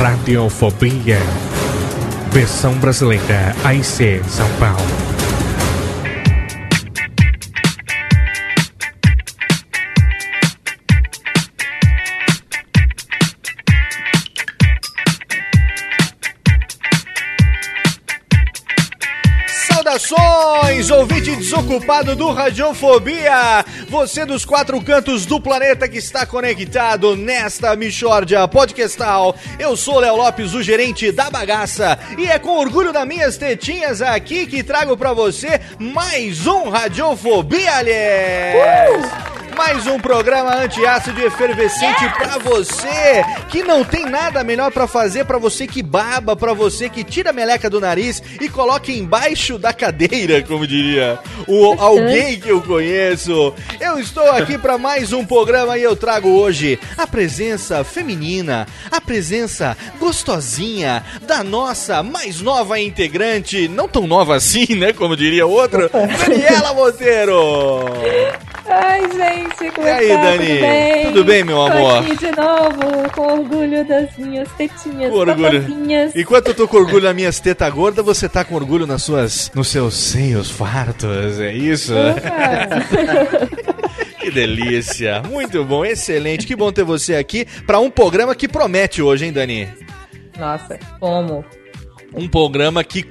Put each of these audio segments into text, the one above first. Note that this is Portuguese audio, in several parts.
Radiofobia. Versão brasileira AIC São Paulo. Saudações, ouvinte desocupado do Radiofobia! Você dos quatro cantos do planeta que está conectado nesta Michórdia Podcastal. Eu sou Léo Lopes, o gerente da bagaça, e é com orgulho das minhas tetinhas aqui que trago para você mais um Radiofobia, aliás! Uh! Mais um programa antiácido efervescente yes! para você que não tem nada melhor para fazer, para você que baba, para você que tira a meleca do nariz e coloca embaixo da cadeira, como diria o alguém que eu conheço. Eu estou aqui para mais um programa e eu trago hoje a presença feminina, a presença gostosinha da nossa mais nova integrante, não tão nova assim, né, como diria outra, Daniela Monteiro. Ai, gente, como e aí, tá? Dani? Tudo bem? Tudo bem, meu amor? Tô aqui de novo, com orgulho das minhas tetinhas com orgulho. Enquanto eu tô com orgulho nas minhas tetas gordas, você tá com orgulho nas suas, nos seus seios fartos, é isso? que delícia, muito bom, excelente, que bom ter você aqui para um programa que promete hoje, hein, Dani? Nossa, como? Um programa que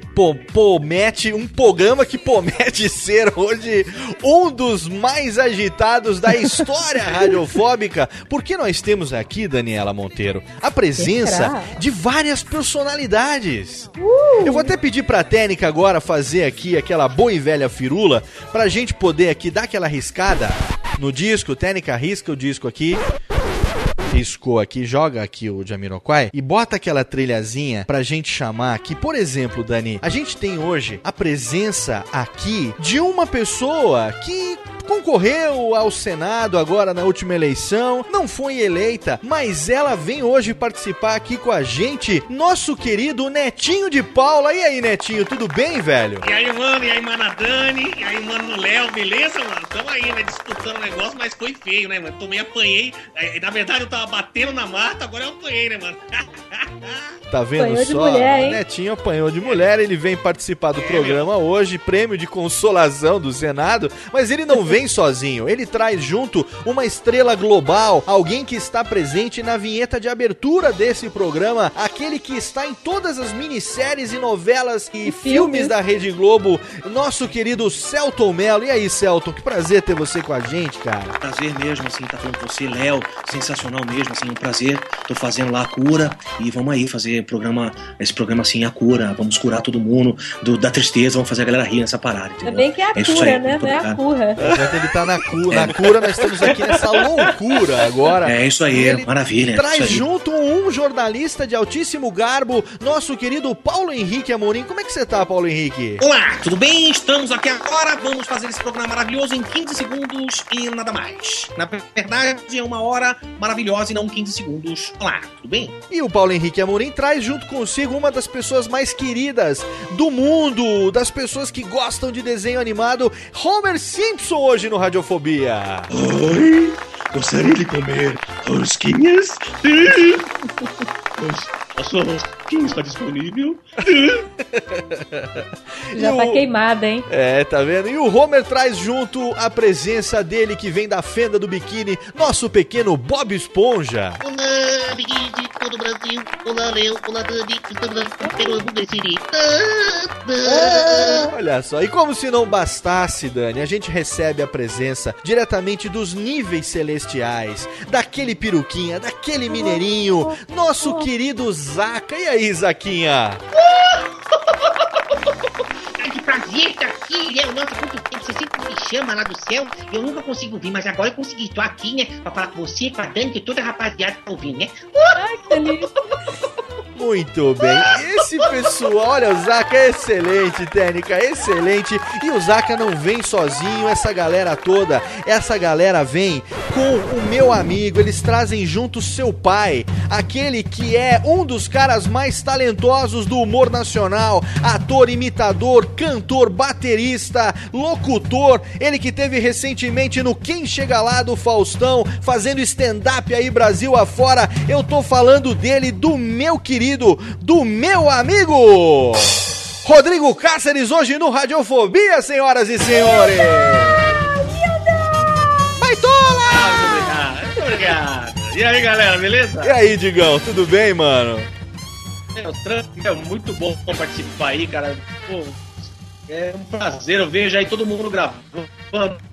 promete, um programa que promete ser hoje um dos mais agitados da história radiofóbica, porque nós temos aqui, Daniela Monteiro, a presença de várias personalidades. Uh! Eu vou até pedir pra técnica agora fazer aqui aquela boa e velha firula pra gente poder aqui dar aquela riscada no disco, técnica risca o disco aqui riscou aqui, joga aqui o Jamiroquai e bota aquela trilhazinha pra gente chamar aqui. Por exemplo, Dani, a gente tem hoje a presença aqui de uma pessoa que concorreu ao Senado agora na última eleição, não foi eleita, mas ela vem hoje participar aqui com a gente, nosso querido Netinho de Paula. E aí, Netinho, tudo bem, velho? E aí, mano, e aí, mano, Dani, e aí, mano, Léo, beleza, mano? Tamo aí, né, disputando o negócio, mas foi feio, né, mano? Tomei, apanhei. Na verdade, eu tava batendo na mata, agora eu apanhei, né, mano? Tá vendo apanhou só? Mulher, Netinho apanhou de mulher, ele vem participar do é, programa meu. hoje, prêmio de consolação do Senado, mas ele não vem sozinho, ele traz junto uma estrela global, alguém que está presente na vinheta de abertura desse programa, aquele que está em todas as minisséries e novelas e, e filmes. filmes da Rede Globo, nosso querido Celton Mello. E aí, Celton, que prazer ter você com a gente, cara. Prazer mesmo, assim, estar tá falando com você, Léo, sensacional mesmo, assim, um prazer. Tô fazendo lá a cura e vamos aí fazer programa, esse programa assim, a cura, vamos curar todo mundo do, da tristeza, vamos fazer a galera rir nessa parada, Ainda entendeu? bem que é a É cura, aí, né? Não é a. Enquanto ele tá na cura, na cura, nós estamos aqui nessa loucura agora. É isso aí, Ele maravilha. Traz isso aí. junto um jornalista de altíssimo garbo, nosso querido Paulo Henrique Amorim. Como é que você tá, Paulo Henrique? Olá, tudo bem? Estamos aqui agora. Vamos fazer esse programa maravilhoso em 15 segundos e nada mais. Na verdade, é uma hora maravilhosa e não 15 segundos. Olá, tudo bem? E o Paulo Henrique Amorim traz junto consigo uma das pessoas mais queridas do mundo, das pessoas que gostam de desenho animado, Homer Simpson hoje no Radiofobia. Oi, gostaria de comer rosquinhas? A sua rosquinha está disponível? Já tá o- queimada, hein? É, tá vendo? E o Homer traz junto a presença dele que vem da fenda do biquíni, nosso pequeno Bob Esponja. Olá, amiguinhos de todo o Brasil. Olá, Léo. Olá, Dani. Estamos. Olha só, e como se não bastasse, Dani, a gente recebe a presença diretamente dos níveis celestiais, daquele peruquinha, daquele mineirinho, nosso querido Zaca. E aí, Zaquinha? Ah, que prazer estar aqui, Léo. Nossa, quanto tempo. Você sempre me chama lá do céu. Eu nunca consigo vir, mas agora eu consegui. Estou aqui, né? Pra falar com você, com a Dani, que toda a rapaziada tá ouvindo, né? Ai, que delícia. Muito bem, esse pessoal, olha, o Zaca é excelente, técnica, excelente. E o Zaca não vem sozinho, essa galera toda, essa galera vem com o meu amigo, eles trazem junto seu pai, aquele que é um dos caras mais talentosos do humor nacional, ator, imitador, cantor, baterista, locutor, ele que teve recentemente no Quem Chega Lá do Faustão, fazendo stand-up aí Brasil afora. Eu tô falando dele, do meu querido, do meu amigo. Rodrigo Cáceres hoje no Radiofobia, senhoras e senhores. Obrigado. E aí, galera, beleza? E aí, Digão, tudo bem, mano? É, é muito bom participar aí, cara. Pô, é um prazer. Eu vejo aí todo mundo gravando,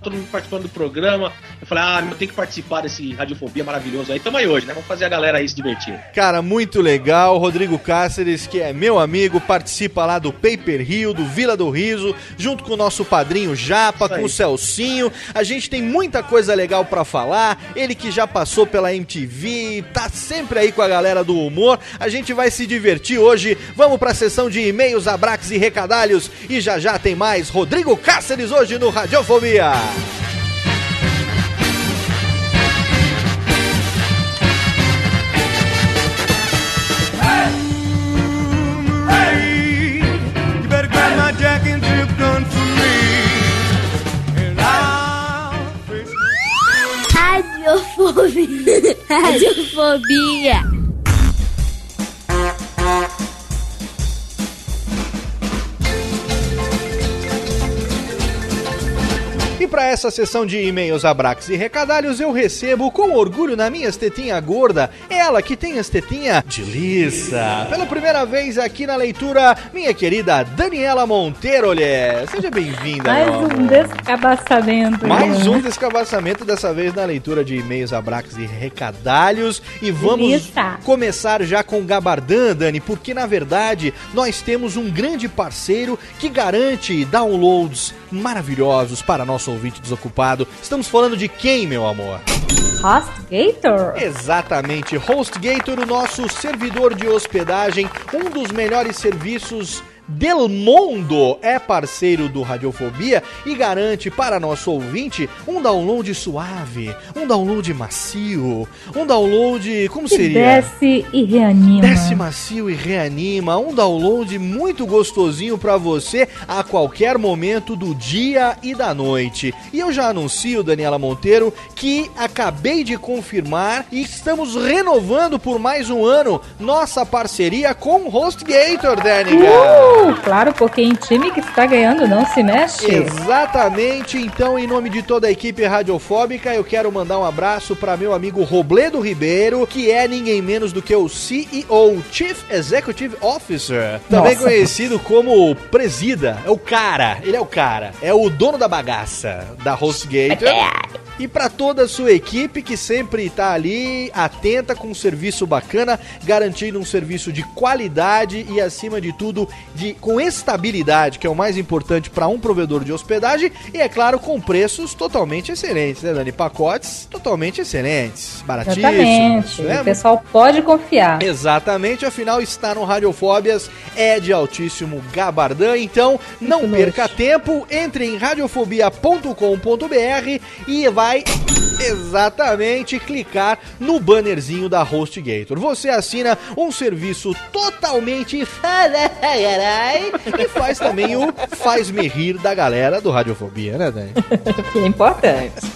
todo mundo participando do programa. Eu falei, ah, eu tenho que participar desse Radiofobia maravilhoso aí. Tamo aí hoje, né? Vamos fazer a galera aí se divertir. Cara, muito legal. Rodrigo Cáceres, que é meu amigo, participa lá do Paper Rio, do Vila do Riso, junto com o nosso padrinho Japa, com o Celcinho. A gente tem muita coisa legal pra falar. Ele que já passou pela MTV, tá sempre aí com a galera do humor. A gente vai se divertir hoje. Vamos pra sessão de e-mails, abraques e recadalhos. E já já tem mais Rodrigo Cáceres hoje no Radiofobia. Radiofobia. Radiofobia. E para essa sessão de e-mails, abraques e recadalhos, eu recebo com orgulho na minha tetinha gorda, ela que tem as tetinha de liça. Pela primeira vez aqui na leitura, minha querida Daniela Monteiro, olha. Seja bem-vinda, Mais um descabaçamento. Mais um descabassamento, dessa vez na leitura de e-mails, abraques e recadalhos. E vamos começar já com Gabardã, Dani, porque na verdade nós temos um grande parceiro que garante downloads maravilhosos para nosso ouvinte desocupado. Estamos falando de quem, meu amor? HostGator? Exatamente, HostGator, o nosso servidor de hospedagem, um dos melhores serviços del mundo, é parceiro do Radiofobia e garante para nosso ouvinte um download suave, um download macio, um download, como Que seria? desce e reanima. Desce macio e reanima, um download muito gostosinho pra você a qualquer momento do dia e da noite. E eu já anuncio, Daniela Monteiro, que acabei de confirmar e estamos renovando por mais um ano nossa parceria com o HostGator, Danica. Uh, claro, porque em time que está ganhando não se mexe. Exatamente, então em nome de toda a equipe radiofóbica, eu quero mandar um abraço para meu amigo Robledo Ribeiro, que é ninguém menos do que o CEO, Chief Executive Officer, também Nossa. conhecido como Presida, é o cara, ele é o cara, é o dono da bagaça da HostGator. E para toda a sua equipe que sempre tá ali atenta com um serviço bacana, garantindo um serviço de qualidade e acima de tudo de com estabilidade, que é o mais importante para um provedor de hospedagem e é claro com preços totalmente excelentes, né, Dani? Pacotes totalmente excelentes, baratíssimos, Exatamente. né? O pessoal pode confiar. Exatamente, afinal está no Radiofóbias, é de altíssimo gabardão, então não perca tempo, entre em radiofobia.com.br e vai exatamente clicar no bannerzinho da HostGator. Você assina um serviço totalmente e faz também o faz-me rir da galera do Radiofobia, né, Dani? É importante.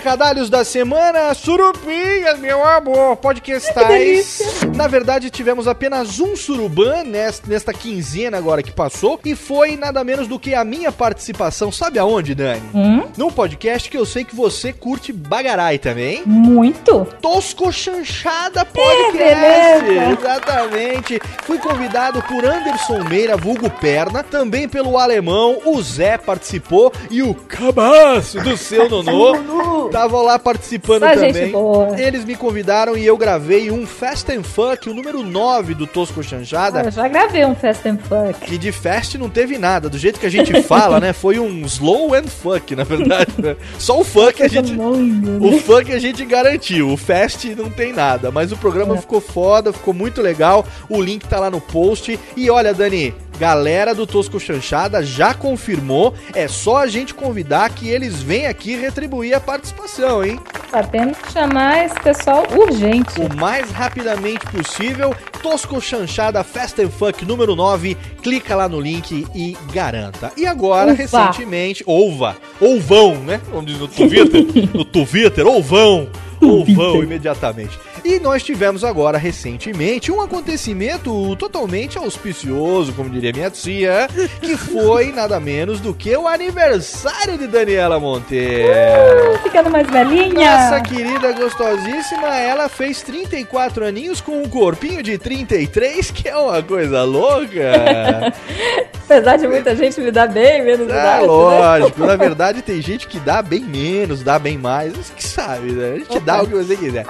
Os recadalhos da semana, surupinhas, meu amor, podcastais. Na verdade, tivemos apenas um suruban nesta, nesta quinzena agora que passou, e foi nada menos do que a minha participação. Sabe aonde, Dani? Hum? Num podcast que eu sei que você curte bagarai também. Muito. Tosco Chanchada Podcast. É. Exatamente. Fui convidado por Anderson Meira, vulgo Perna, também pelo alemão, o Zé participou e o Cabaço do seu Nonô tava lá participando Só também. Eles me convidaram e eu gravei um Fast and Funk, o número 9 do Tosco Chanchada. Eu já gravei um Fast and Fuck. Que de fast não teve nada, do jeito que a gente fala, né? Foi um slow and fuck, na verdade. né? Só o funk a gente. O funk a gente garantiu, o fast não tem nada, mas o programa ficou foda, ficou muito legal. O link tá lá no post. E olha, Dani, galera do Tosco Chanchada já confirmou, é só a gente convidar que eles vêm aqui retribuir a participação, hein? Tá tendo que chamar esse pessoal urgente. O mais rapidamente possível. Tosco Chanchada Fast and Funk número 9. Clica lá no link e garanta. E agora, Uva. recentemente, Ouva, Ouvão, né? Diz no Twitter, no Twitter, Ouvão. Ouvão imediatamente. E nós tivemos agora, recentemente, um acontecimento totalmente auspicioso, como diria minha tia, que foi nada menos do que o aniversário de Daniela Monteiro. Ficando mais velhinha. Nossa querida gostosíssima, ela fez 34 aninhos com um corpinho de 33, que é uma coisa louca. Apesar de muita gente me dar bem, menos É idade, né? lógico, na verdade tem gente que dá bem menos, dá bem mais, você que sabe, né? A gente dá o que você quiser.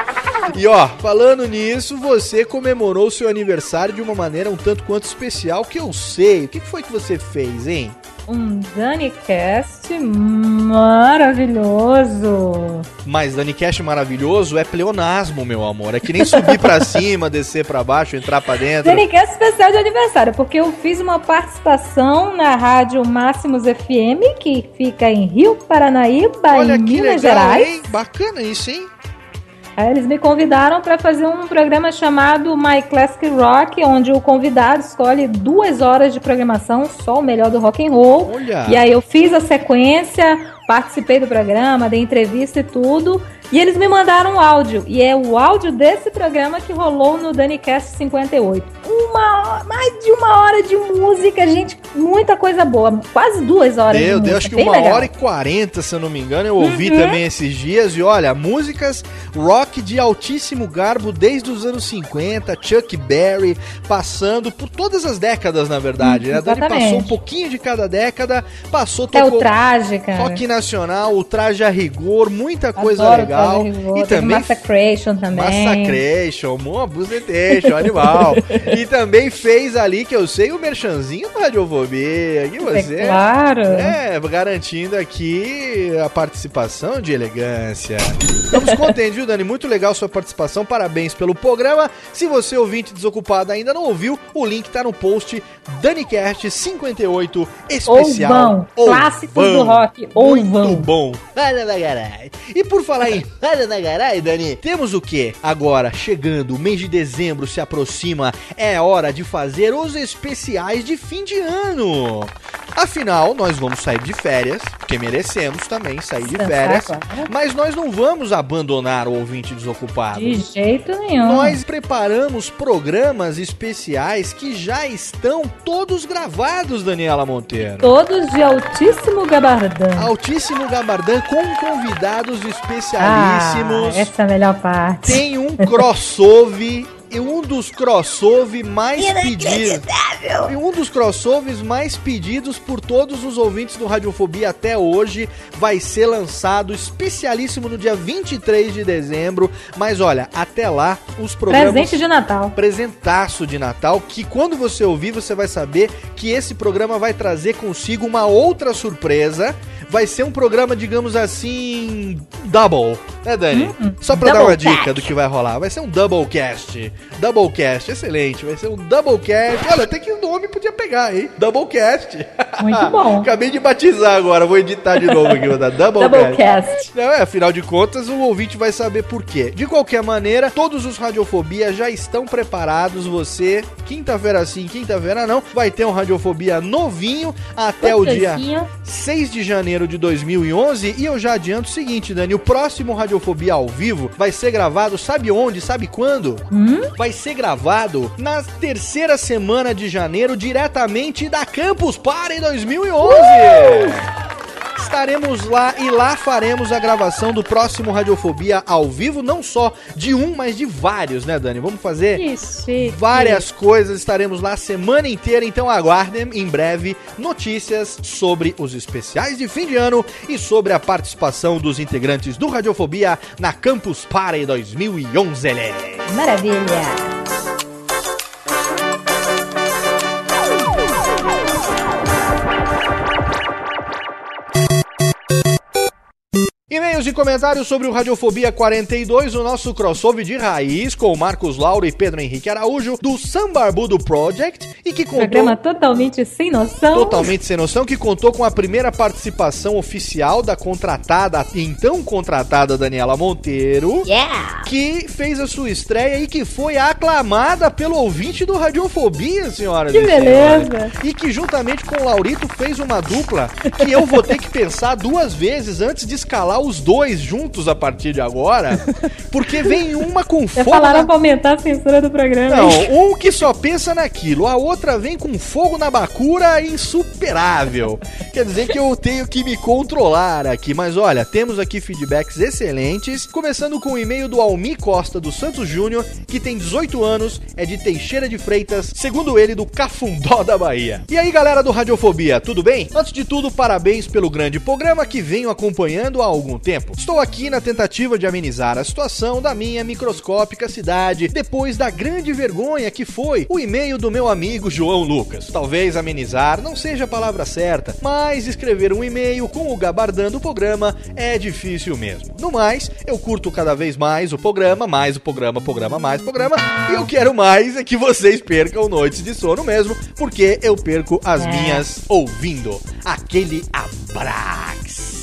E ó, falando nisso, você comemorou seu aniversário de uma maneira um tanto quanto especial, que eu sei. O que foi que você fez, hein? Um DaniCast maravilhoso. Mas Dani Cash maravilhoso é pleonasmo, meu amor. É que nem subir pra cima, descer pra baixo, entrar pra dentro. DaniCast especial de aniversário, porque eu fiz uma participação na rádio Máximos FM, que fica em Rio Paranaíba, Olha em Minas legal, Gerais. hein? Bacana isso, hein? Aí eles me convidaram para fazer um programa chamado My Classic Rock, onde o convidado escolhe duas horas de programação, só o melhor do rock and roll. Olha. E aí eu fiz a sequência, participei do programa, dei entrevista e tudo. E eles me mandaram um áudio. E é o áudio desse programa que rolou no DaniCast 58. Uma hora- mais de uma hora de música, gente. Muita coisa boa. Quase duas horas de Deu, música. acho que bem uma legal. hora e quarenta, se eu não me engano. Eu ouvi Uhum. também esses dias. E olha, músicas rock de altíssimo garbo desde os anos 50, Chuck Berry, passando por todas as décadas, na verdade. né? A Dani passou um pouquinho de cada década, passou, Até o tocou traje, cara. rock nacional, o traje a rigor, muita coisa Adoro legal. E também Massacration também. Massacration, Moa Buzetation, animal. e também fez ali, que eu sei, o merchanzinho do Radiofobia. Que você. É claro. É, garantindo aqui a participação de elegância. Estamos contentes, viu, Dani? Muito legal sua participação. Parabéns pelo programa. Se você, ouvinte desocupado, ainda não ouviu, o link tá no post DaniCast 58 especial. Ouvão. Clássicos Ouvão. do rock. Muito Ouvão. bom. E por falar em olha na garai, Dani, temos o que? Agora, chegando, o mês de dezembro se aproxima, é hora de fazer os especiais de fim de ano. Afinal, nós vamos sair de férias, porque merecemos também sair de férias. Mas nós não vamos abandonar o ouvinte desocupado. De jeito nenhum. Nós preparamos programas especiais que já estão todos gravados, Daniela Monteiro. Todos de altíssimo gabardão. Altíssimo Gabardão com convidados Ah, especialíssimos. essa é a melhor parte. Tem um crossover e um dos crossover mais pedidos. E um dos crossovers mais pedidos por todos os ouvintes do Radiofobia até hoje vai ser lançado especialíssimo no dia 23 de dezembro. Mas olha, até lá os programas Presente de Natal. presentaço de Natal que quando você ouvir você vai saber que esse programa vai trazer consigo uma outra surpresa. Vai ser um programa, digamos assim, double, né, Dani? Só pra dar double uma dica cast. do que vai rolar. Vai ser um doublecast. Doublecast, excelente. Vai ser um doublecast. Olha, até que o nome podia pegar, hein? Doublecast. Muito bom. Acabei de batizar agora, vou editar de novo aqui, vou dar doublecast. Doublecast. Não, é, afinal de contas, o ouvinte vai saber por quê. De qualquer maneira, todos os Radiofobia já estão preparados. Você, quinta-feira sim, quinta-feira não, vai ter um Radiofobia novinho até o dia Gostosinho. 6 de janeiro de 2011. E eu já adianto o seguinte, Dani: o próximo Radiofobia ao vivo vai ser gravado, sabe onde? Sabe quando? Hum? Vai ser gravado na terceira semana de janeiro, diretamente da Campus Party 2011. Estaremos lá e lá faremos a gravação do próximo Radiofobia ao vivo, não só de um, mas de vários, né, Dani? Vamos fazer várias coisas, estaremos lá a semana inteira, então aguardem em breve notícias sobre os especiais de fim de ano e sobre a participação dos integrantes do Radiofobia na Campus Party 2011. Maravilha. E-mails e comentários sobre o Radiofobia 42, o nosso crossover de raiz com Marcos Lauro e Pedro Henrique Araújo, do Sambarbudo Project, e que contou... Programa totalmente sem noção. Totalmente sem noção, que contou com a primeira participação oficial da contratada, então contratada Daniela Monteiro, Yeah! que fez a sua estreia e que foi aclamada pelo ouvinte do Radiofobia, senhoras Que e beleza. senhores. E que juntamente com o Laurito fez uma dupla que eu vou ter que pensar duas vezes antes de escalar os dois juntos a partir de agora, porque vem uma com fogo falaram na... pra aumentar a censura do programa. Não, um que só pensa naquilo, a outra vem com fogo na bacura insuperável. Quer dizer que eu tenho que me controlar aqui, mas olha, temos aqui feedbacks excelentes, começando com o e-mail do Almi Costa do Santos Júnior, que tem 18 anos, é de Teixeira de Freitas, segundo ele, do Cafundó da Bahia. E aí, galera do Radiofobia, tudo bem? Antes de tudo, parabéns pelo grande programa que venho acompanhando há algum tempo. Estou aqui na tentativa de amenizar a situação da minha microscópica cidade, depois da grande vergonha que foi o e-mail do meu amigo João Lucas. Talvez amenizar não seja a palavra certa, mas escrever um e-mail com o gabardando o programa é difícil mesmo. No mais, eu curto cada vez mais o programa, mais o programa, programa, mais programa, e eu quero mais é que vocês percam noites de sono mesmo, porque eu perco as É. minhas ouvindo. Aquele abrax.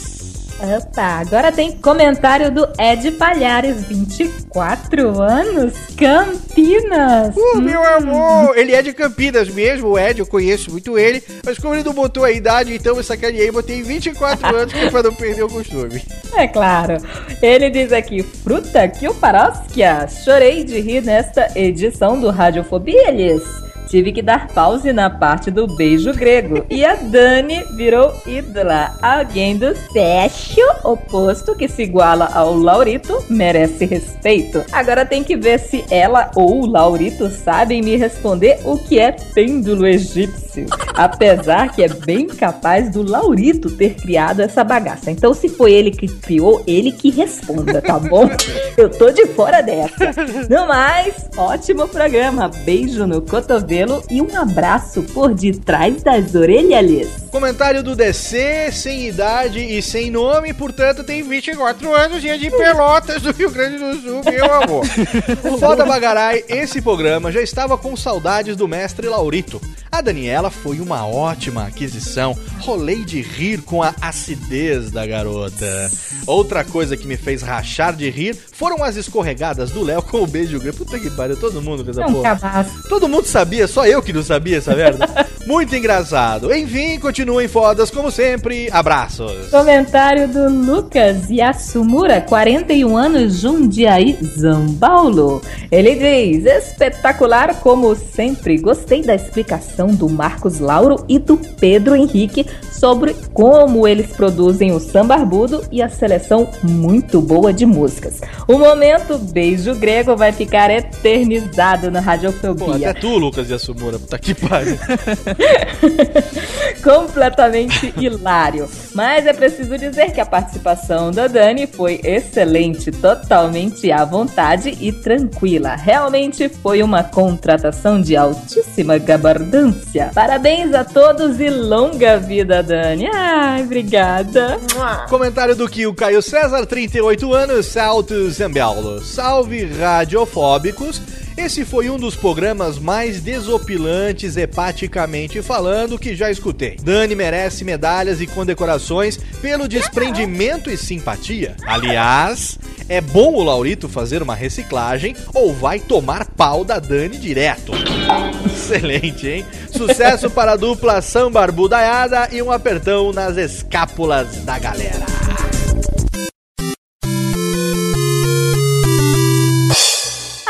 Opa, agora tem comentário do Ed Palhares, 24 anos, Campinas. Uh, meu amor! Ele é de Campinas mesmo, o Ed, eu conheço muito ele, mas como ele não botou a idade, então eu sacaneei, botei 24 anos que é pra não perder o costume. É claro. Ele diz aqui, fruta que o paróquia. Chorei de rir nesta edição do Radiofobia, Elis. Tive que dar pause na parte do beijo grego. E a Dani virou ídola. Alguém do sexo oposto que se iguala ao Laurito merece respeito. Agora tem que ver se ela ou o Laurito sabem me responder o que é pêndulo egípcio. Apesar que é bem capaz do Laurito ter criado essa bagaça. Então, se foi ele que criou, ele que responda, tá bom? Eu tô de fora dessa. No mais, ótimo programa. Beijo no cotovelo e um abraço por detrás das orelhas. Comentário do DC, sem idade e sem nome, portanto tem 24 anos e é de Pelotas, do Rio Grande do Sul, meu amor. Foda Bagarai, esse programa já estava com saudades do mestre Laurito. A Daniela foi uma ótima aquisição. Rolei de rir com a acidez da garota. Outra coisa que me fez rachar de rir foram as escorregadas do Léo com o beijo grego. Puta que pariu, todo mundo É um porra. Todo mundo sabia, só eu que não sabia essa merda. Muito engraçado. Enfim, continuem fodas como sempre. Abraços. Comentário do Lucas Yasumura, 41 anos, Jundiaí, São Paulo. Ele diz: espetacular como sempre. Gostei da explicação do Marcos Lauro e do Pedro Henrique sobre como eles produzem o sambarbudo e a seleção muito boa de músicas. O momento beijo grego vai ficar eternizado na Pô, Radiofobia. até tu, Lucas Yasumura. Puta que pariu. completamente hilário. Mas é preciso dizer que a participação da Dani foi excelente, totalmente à vontade e tranquila. Realmente foi uma contratação de altíssima gabardância. Parabéns a todos e longa vida, Dani. Ai, obrigada. Comentário do que o Caio César, 38 anos, Salto Zambello. Salve radiofóbicos. Esse foi um dos programas mais desopilantes, hepaticamente falando, que já escutei. Dani merece medalhas e condecorações pelo desprendimento e simpatia. Aliás, é bom o Laurito fazer uma reciclagem ou vai tomar pau da Dani direto. Excelente, hein? Sucesso para a dupla Sambarbudaiada e um apertão nas escápulas da galera.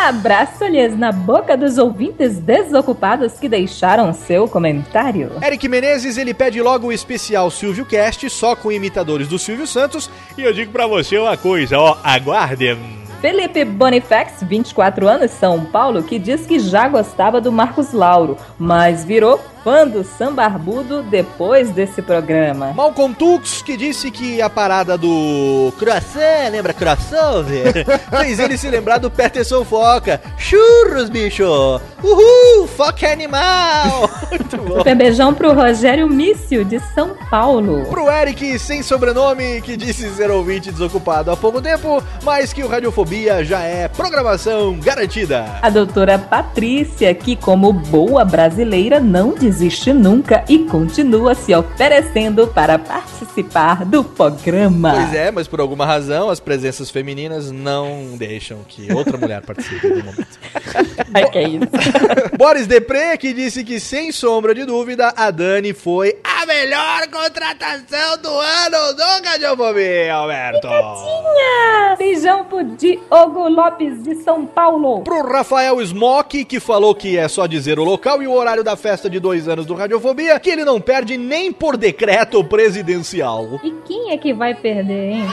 Abraço-lhes na boca dos ouvintes desocupados que deixaram seu comentário. Eric Menezes, ele pede logo o especial Silvio Cast, só com imitadores do Silvio Santos. E eu digo pra você uma coisa, ó, aguardem. Felipe Bonifax, 24 anos, São Paulo, que diz que já gostava do Marcos Lauro, mas virou fã do Sambarbudo depois desse programa. Malcolm Tux, que disse que a parada do croissant, lembra croissant, velho? Fez ele se lembrar do Peterson Foca. Churros, bicho! Uhul, foca animal! Muito bom. Beijão pro Rogério Mício, de São Paulo. Pro Eric, sem sobrenome, que disse ser ouvinte desocupado há pouco tempo, mas que o Radiofobia já é programação garantida. A doutora Patrícia, que como boa brasileira não desiste nunca e continua se oferecendo para participar do programa. Pois é, mas por alguma razão as presenças femininas não deixam que outra mulher participe no momento. Ai, que é isso. Boris Depré, que disse que sem sombra de dúvida a Dani foi a melhor contratação do ano do Radiofobia, Alberto. Tinha! Beijão pro Diogo Lopes, de São Paulo. Pro Rafael Smock, que falou que é só dizer o local e o horário da festa de dois anos do Radiofobia, que ele não perde nem por decreto presidencial. E quem é que vai perder, hein?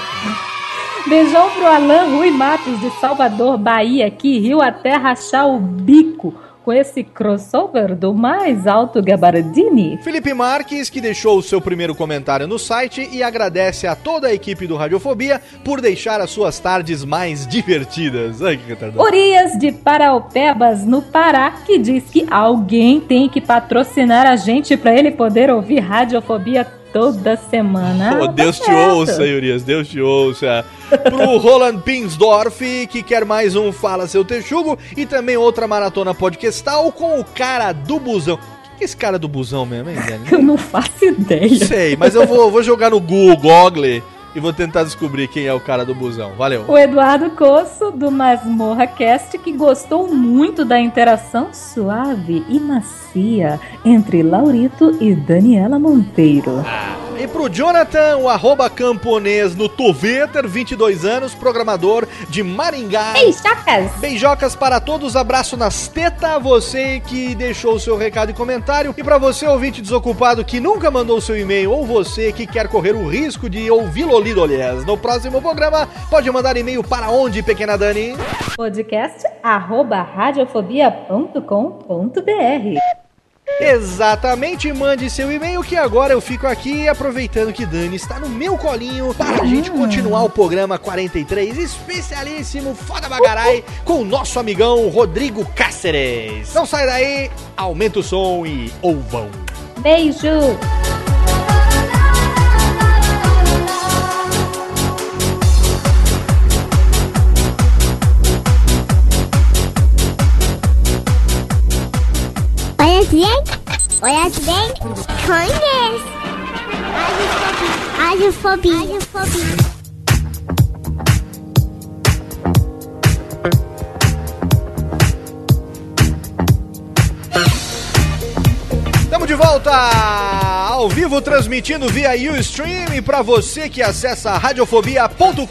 Beijão pro Alan Rui Matos, de Salvador, Bahia, que riu até rachar o bico com esse crossover do mais alto Gabardini. Felipe Marques, que deixou o seu primeiro comentário no site e agradece a toda a equipe do Radiofobia por deixar as suas tardes mais divertidas. Ai, que retardado. Urias de Paraupebas, no Pará, que diz que alguém tem que patrocinar a gente para ele poder ouvir Radiofobia toda semana. Oh, Ah, Deus tá te certo. ouça, Urias, Deus te ouça. Pro Roland Pinsdorf, que quer mais um Fala Seu Texugo, e também outra maratona podcastal com o cara do busão. Que é esse cara do busão mesmo, hein, Dani? Eu não faço ideia. Sei, mas eu vou, vou jogar no Google Google e vou tentar descobrir quem é o cara do busão. Valeu. O Eduardo Coço, do Masmorra Cast, que gostou muito da interação suave e macia entre Laurito e Daniela Monteiro. E pro Jonathan, o arroba camponês no Twitter, 22 anos, programador de Maringá. Beijocas! Beijocas para todos, abraço nas tetas, você que deixou o seu recado e comentário. E para você, ouvinte desocupado que nunca mandou seu e-mail, ou você que quer correr o risco de ouvi-lo lido, aliás, no próximo programa, pode mandar e-mail para onde, pequena Dani? Podcast arroba radiofobia.com.br Exatamente, mande seu e-mail que agora eu fico aqui aproveitando que Dani está no meu colinho para a gente continuar o programa 43 especialíssimo Foda Bagarai com o nosso amigão Rodrigo Cáceres. Não sai daí, aumenta o som e ouvam. Beijo! Bem, olha bem, conhece. Radiofobia. Radiofobia. Estamos de volta ao vivo, transmitindo via Ustream e para você que acessa radiofobia.com.br,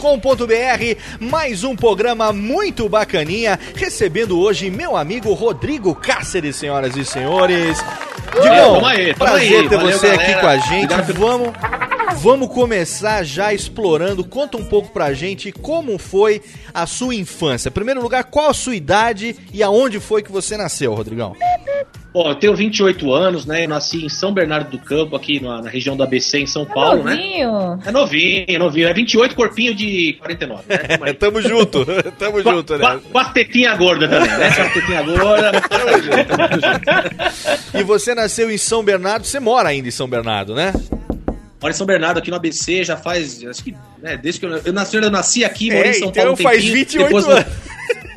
mais um programa muito bacaninha, recebendo hoje meu amigo Rodrigo Cáceres, senhoras e senhores. Digão, tamo prazer aí. ter Valeu, você galera. aqui com a gente. Obrigado Vamos, vamos começar já explorando. Conta um pouco pra gente como foi a sua infância. Em primeiro lugar, qual a sua idade e aonde foi que você nasceu, Rodrigão? Bom, eu tenho 28 anos, né? Eu nasci em São Bernardo do Campo, aqui na, na região do ABC, em São Paulo, né? Novinho. É novinho, é novinho. É 28, corpinho de 49, né? Tamo aí. Tamo junto, tamo Com, junto, com, a- né? com as tetinhas gordas também, né? Com as tetinhas gordas. Tamo junto, tamo junto. E você nasceu em São Bernardo, você mora ainda em São Bernardo, né? Moro em São Bernardo, aqui no ABC, já faz. Acho que. né, desde que eu, eu nasci, eu nasci aqui, morei em São então Paulo. um faz tempinho, 28 depois anos.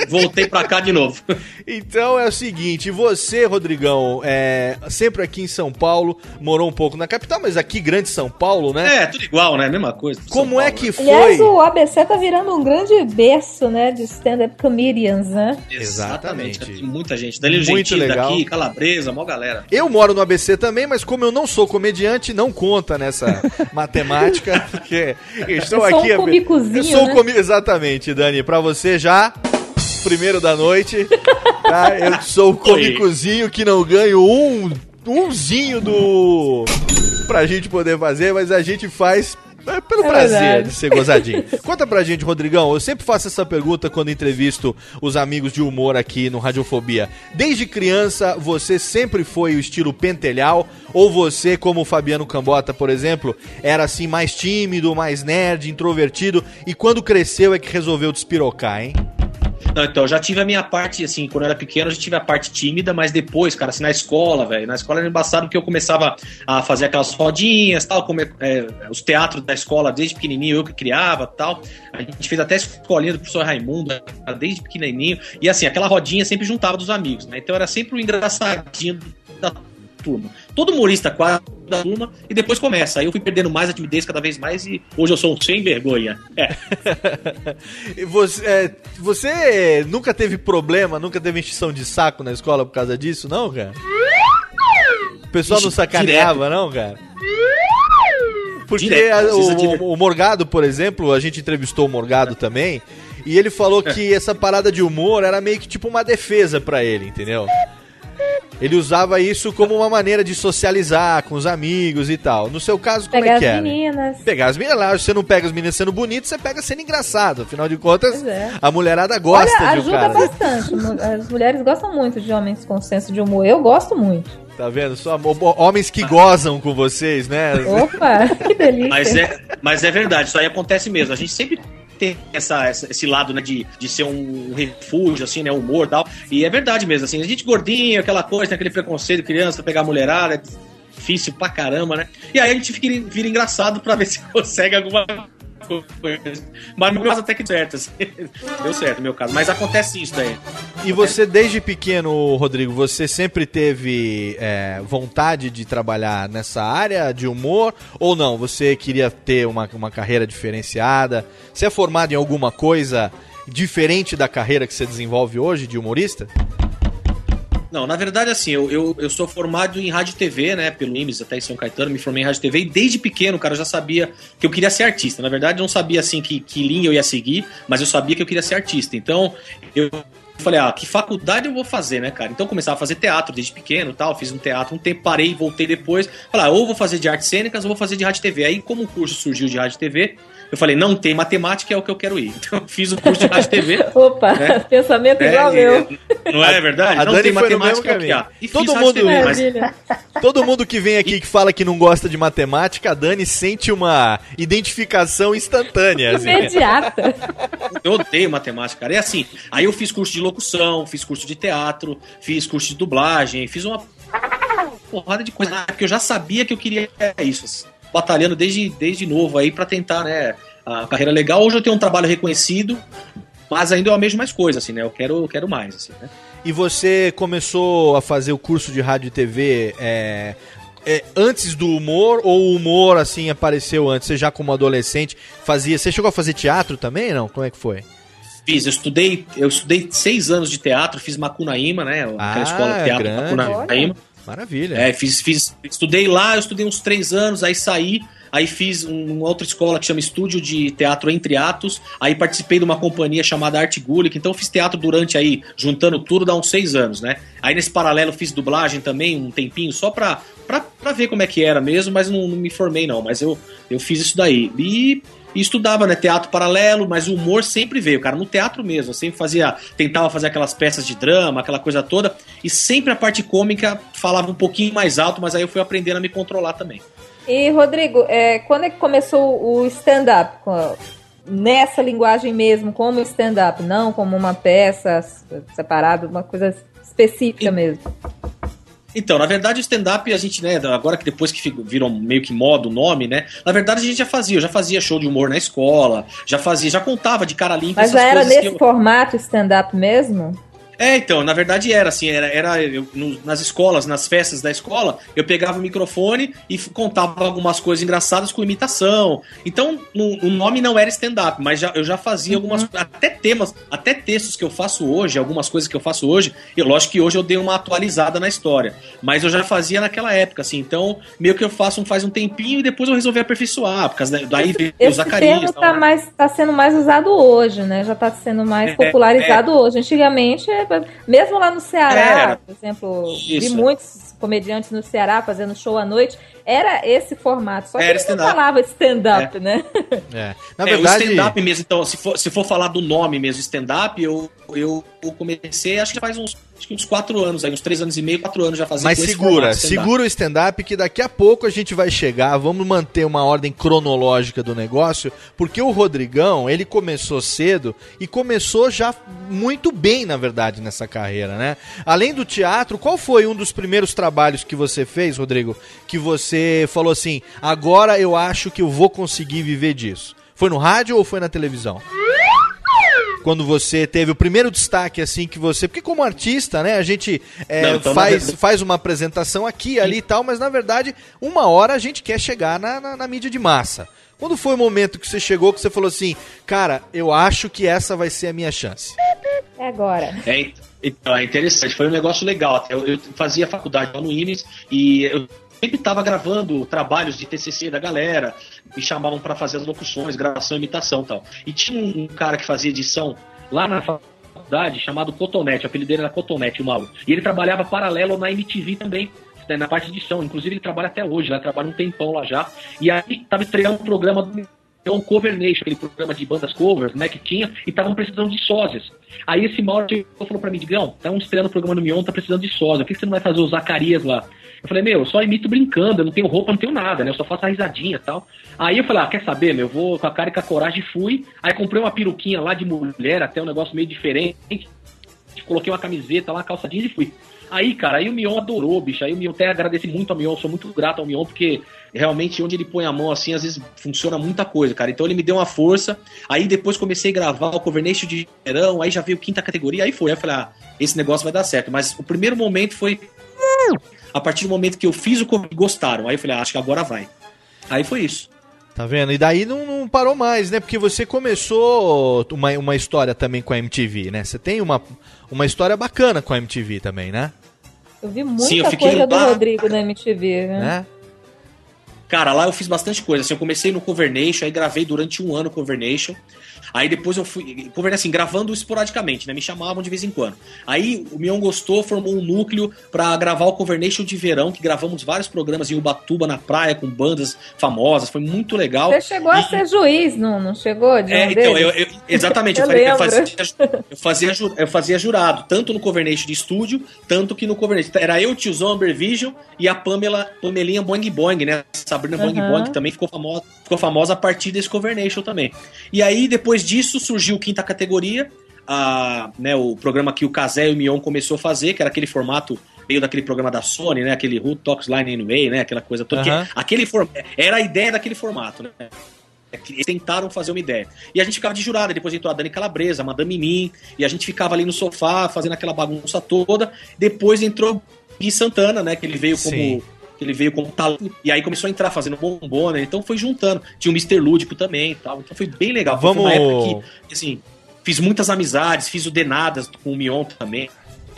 Voltei pra cá de novo. Então é o seguinte, você, Rodrigão, é, sempre aqui em São Paulo, morou um pouco na capital, mas aqui, grande São Paulo, né? É, tudo igual, né? Mesma coisa. Como é Paulo, que né? foi? Aliás, o ABC tá virando um grande berço, né, de stand-up comedians, né? Exatamente. Muita gente. Danilo Muito Gentili legal. daqui, Calabresa, mó galera. Eu moro no ABC também, mas como eu não sou comediante, não conta nessa matemática, porque eu estou É um aqui... comicozinho, eu sou um né? comi... Exatamente, Dani, pra você já... Primeiro da noite, tá? Eu sou o comicozinho que não ganho um umzinho do pra gente poder fazer, mas a gente faz é, pelo É prazer verdade. de ser gozadinho. Conta pra gente, Rodrigão, eu sempre faço essa pergunta quando entrevisto os amigos de humor aqui no Radiofobia. Desde criança, você sempre foi o estilo pentelhal? Ou você, como o Fabiano Cambota, por exemplo, era assim mais tímido, mais nerd, introvertido, e quando cresceu é que resolveu despirocar, hein? Não, então, eu já tive a minha parte, assim, quando eu era pequeno, eu já tive a parte tímida, mas depois, cara, assim, na escola, velho, na escola era embaçado porque eu começava a fazer aquelas rodinhas, tal, como é, os teatros da escola, desde pequenininho, eu que criava, tal. A gente fez até a escolinha do professor Raimundo, desde pequenininho, e assim, aquela rodinha sempre juntava dos amigos, né? Então era sempre o engraçadinho da turma. Todo humorista quase da turma, e depois começa. Aí eu fui perdendo mais a timidez cada vez mais, e hoje eu sou um sem vergonha. É. Você, é, você nunca teve problema, nunca teve encheção de saco na escola por causa disso, não, cara? O pessoal não Ixi, sacaneava, não, cara? Porque Direto, a- é o, direto. o Morgado, por exemplo, a gente entrevistou o Morgado também, e ele falou que essa parada de humor era meio que tipo uma defesa pra ele, entendeu? Ele usava isso como uma maneira de socializar com os amigos e tal. No seu caso, como Pegar é que as era? meninas. Pegar as meninas lá, você não pega as meninas sendo bonito, você pega sendo engraçado. Afinal de contas, é. a mulherada gosta Olha, de um ajuda cara. bastante. As mulheres gostam muito de homens com senso de humor. Eu gosto muito. Tá vendo? Só homens que gozam com vocês, né? Opa, que delícia. Mas é, mas é verdade, isso aí acontece mesmo. A gente sempre tem essa, essa- esse lado, né, de, de ser um refúgio, assim, né, humor e tal. E é verdade mesmo, assim, a gente gordinho, aquela coisa, tem aquele preconceito, criança, pegar mulherada, é difícil pra caramba, né? E aí a gente fica, vira engraçado pra ver se consegue alguma Mas no meu caso até que certo, assim. Deu certo no meu caso. Mas acontece isso daí. E você, desde pequeno, Rodrigo, você sempre teve é, vontade de trabalhar nessa área de humor? Ou não? Você queria ter uma, uma carreira diferenciada? Você é formado em alguma coisa diferente da carreira que você desenvolve hoje de humorista? Não, na verdade, assim, eu, eu, eu sou formado em rádio e TV, né, pelo IMES, até em São Caetano, me formei em rádio e TV, e desde pequeno, cara, eu já sabia que eu queria ser artista. Na verdade, eu não sabia, assim, que, que linha eu ia seguir, mas eu sabia que eu queria ser artista. Então, eu falei, ah, que faculdade eu vou fazer, né, cara? Então, eu começava a fazer teatro desde pequeno tal, fiz um teatro um tempo, parei, voltei depois. Falei, ah, ou vou fazer de artes cênicas ou vou fazer de rádio TV. Aí, como o curso surgiu de rádio TV, eu falei, não tem matemática, é o que eu quero ir. Então, eu fiz o curso de rádio e TV. Opa, né? pensamento igual É, meu. Não é verdade? A não Dani tem matemática, é o que há. E Todo mundo- TV, mas Maravilha. Todo mundo que vem aqui que fala que não gosta de matemática, a Dani sente uma identificação instantânea. assim. Imediata. Eu odeio matemática, cara. E assim, aí eu fiz curso de locução, fiz curso de teatro, fiz curso de dublagem, fiz uma porrada de coisa, porque eu já sabia que eu queria isso. assim, batalhando desde, desde novo aí pra tentar, né, a carreira legal. Hoje eu tenho um trabalho reconhecido, mas ainda eu almejo mais coisas, assim, né? Eu quero, eu quero mais, assim, né? E você começou a fazer o curso de rádio e TV é, é, antes do humor ou o humor assim apareceu antes? Você já como adolescente fazia? Você chegou a fazer teatro também? Não? Como é que foi? Fiz, eu estudei, eu estudei seis anos de teatro, fiz Macunaíma, né? Aquela Ah, escola de teatro grande. Macunaíma. Maravilha. É, fiz, fiz, estudei lá, eu estudei uns três anos, aí saí, aí fiz um- uma outra escola que chama Estúdio de Teatro Entre Atos, aí participei de uma companhia chamada Art Gulick, então fiz teatro durante aí, juntando tudo, dá uns seis anos, né? Aí nesse paralelo fiz dublagem também, um tempinho, só pra, pra, pra ver como é que era mesmo, mas não, não me formei não, mas eu, eu fiz isso daí. E e estudava, né, teatro paralelo, mas o humor sempre veio, cara, no teatro mesmo. Eu sempre fazia, tentava fazer aquelas peças de drama, aquela coisa toda, e sempre a parte cômica falava um pouquinho mais alto, mas aí eu fui aprendendo a me controlar também. E, Rodrigo, é, quando é que começou o stand-up? Nessa linguagem mesmo, como stand-up, não como uma peça separada, uma coisa específica mesmo. Então, na verdade, o stand-up, a gente, né, agora que depois que virou meio que moda o nome, né, na verdade a gente já fazia, eu já fazia show de humor na escola, já fazia, já contava de cara limpa Mas essas já era coisas que nesse eu- formato stand-up mesmo? É, então, na verdade era assim, era, era eu- no- nas escolas, nas festas da escola, eu pegava o microfone e contava algumas coisas engraçadas com imitação. Então, no- o nome não era stand-up, mas já- eu já fazia algumas até temas, até textos que eu faço hoje, algumas coisas que eu faço hoje, e lógico que hoje eu dei uma atualizada na história, mas eu já fazia naquela época, assim, então meio que eu faço um, faz um tempinho e depois eu resolvi aperfeiçoar, porque da- daí veio o Esse Zacarias. termo tal, tá, né? mais, tá sendo mais usado hoje, né? Já tá sendo mais É, popularizado hoje. Antigamente, é, mesmo lá no Ceará, Era. por exemplo, vi Isso. muitos comediantes no Ceará fazendo show à noite, era esse formato. Só que Era não stand-up. falavam stand-up, né? É. Na é, verdade, o stand-up mesmo, então, se for, se for falar do nome mesmo, stand-up, eu, eu, eu comecei, acho que faz uns, acho que uns quatro anos, aí, uns três anos e meio, quatro anos já fazia Mas segura, segura o stand-up que daqui a pouco a gente vai chegar, vamos manter uma ordem cronológica do negócio, porque o Rodrigão, ele começou cedo e começou já muito bem, na verdade, nessa carreira, né? Além do teatro, qual foi um dos primeiros trabalhos que você fez, Rodrigo, que você falou assim, agora eu acho que eu vou conseguir viver disso? Foi no rádio ou foi na televisão? Quando você teve o primeiro destaque, assim, que você. Porque como artista, né, a gente é, Não, então, na faz, verdade- faz uma apresentação aqui, ali e tal, mas na verdade, uma hora a gente quer chegar na, na, na mídia de massa. Quando foi o momento que você chegou, que você falou assim, cara, eu acho que essa vai ser a minha chance? É agora. É, então, é interessante, foi um negócio legal. até. Eu, eu fazia faculdade lá no INES e eu sempre estava gravando trabalhos de TCC da galera, me chamavam para fazer as locuções, gravação, imitação tal. E tinha um, cara que fazia edição lá na faculdade chamado Cotonete, o apelido dele era Cotonete, o Mauro. E ele trabalhava paralelo na MTV também. né, na parte de edição, inclusive ele trabalha até hoje, lá trabalha um tempão lá já. E aí tava estreando um programa do então, Cover Nation, aquele programa de bandas covers, né, que tinha, e estavam precisando de sósias. Aí esse Mauro falou pra mim, Digão, estão estreando o programa no Mion, tá precisando de sósia, por que que você não vai fazer o Zacarias lá? Eu falei, meu, eu só imito brincando, eu não tenho roupa, não tenho nada, né, eu só faço a risadinha e tal. Aí eu falei, ah, quer saber, meu, eu vou com a cara e com a coragem, fui, aí comprei uma peruquinha lá de mulher, até um negócio meio diferente, coloquei uma camiseta lá, calça jeans e fui. Aí, cara, aí o Mion adorou, bicho. Aí o Mion até agradeci muito ao Mion, sou muito grato ao Mion, porque realmente onde ele põe a mão assim, às vezes funciona muita coisa, cara. Então ele me deu uma força. Aí depois comecei a gravar o Covernation de verão, aí já veio quinta categoria, aí foi. Aí eu falei, ah, esse negócio vai dar certo. Mas o primeiro momento foi. A partir do momento que eu fiz o cover, gostaram. Aí eu falei, ah, acho que agora vai. Aí foi isso. Tá vendo? E daí não, não parou mais, né? Porque você começou uma, uma história também com a MTV, né? Você tem uma, uma história bacana com a MTV também, né? Eu vi muita Sim, eu fiquei coisa do lá- Rodrigo na MTV, né? né? Cara, lá eu fiz bastante coisa. Assim, eu comecei no Covernation, aí gravei durante um ano o Covernation. Aí depois eu fui, assim, gravando esporadicamente, né? Me chamavam de vez em quando. Aí o Mion gostou, formou um núcleo pra gravar o Covernation de verão, que gravamos vários programas em Ubatuba, na praia, com bandas famosas. Foi muito legal. Você chegou a E- ser juiz, não, não chegou? De É, um então, eu, eu- exatamente, eu, Eu fazia, eu, fazia, eu, fazia, jurado, tanto no Covernation de estúdio, tanto que no Covernation. Era eu, o tiozão Amber Vision e a Pamela, Pamelinha Boing Boing, né? Sabrina Boing Aham. Boing, que também ficou famosa, ficou famosa a partir desse Covernation também. E aí, depois disso, surgiu quinta categoria, a, né, o programa que o Casé e o Mion começou a fazer, que era aquele formato meio daquele programa da Sony, né? Aquele Who Talks Line Anyway, né? Aquela coisa toda. Aham. aquele. Era a ideia daquele formato, né? É Eles tentaram fazer uma ideia. E a gente ficava de jurada, depois entrou a Dani Calabresa, a Madame Mim, e a gente ficava ali no sofá fazendo aquela bagunça toda. Depois entrou o Gui Santana, né? Que ele veio como. Sim. Que Ele veio como talento. E aí começou a entrar fazendo bombom, né? Então foi juntando. Tinha o Mr. Lúdico também e tal. Então foi bem legal. Foi Vamos- uma época que, assim, fiz muitas amizades, fiz o Denadas com o Mion também.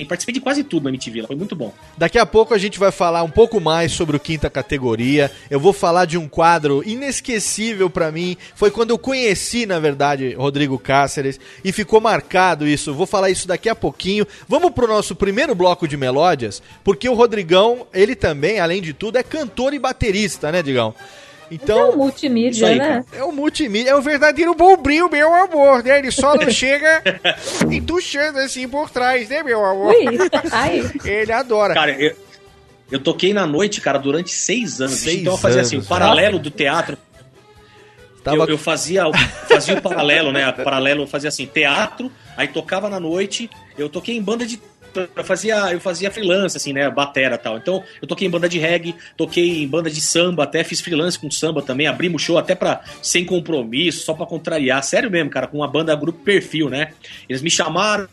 Participei de quase tudo na MTV, foi muito bom. Daqui a pouco a gente vai falar um pouco mais sobre o quinta categoria. Eu vou falar de um quadro inesquecível pra mim. Foi quando eu conheci, na verdade, Rodrigo Cáceres e ficou marcado isso. Vou falar isso daqui a pouquinho. Vamos pro nosso primeiro bloco de melódias, porque o Rodrigão, ele também, além de tudo, é cantor e baterista, né, Digão? Então, é um multimídia, aí, né? É o multimídia, é o verdadeiro bombrinho, meu amor, né? Ele só não chega entuchando assim por trás, né, meu amor? Ui, ai. Ele adora. Cara, eu, eu toquei na noite, cara, durante seis anos. Seis então eu fazia assim, o paralelo do teatro. Tava- Eu, eu fazia, o- fazia o paralelo, né? O paralelo eu fazia assim, teatro, aí tocava na noite. Eu toquei em banda de. Eu fazia, eu fazia freelance, assim, né? Batera e tal. Então, eu toquei em banda de reggae, toquei em banda de samba, até fiz freelance com samba também, abrimos show até pra sem compromisso, só pra contrariar. Sério mesmo, cara, com uma banda grupo perfil, né? Eles me chamaram,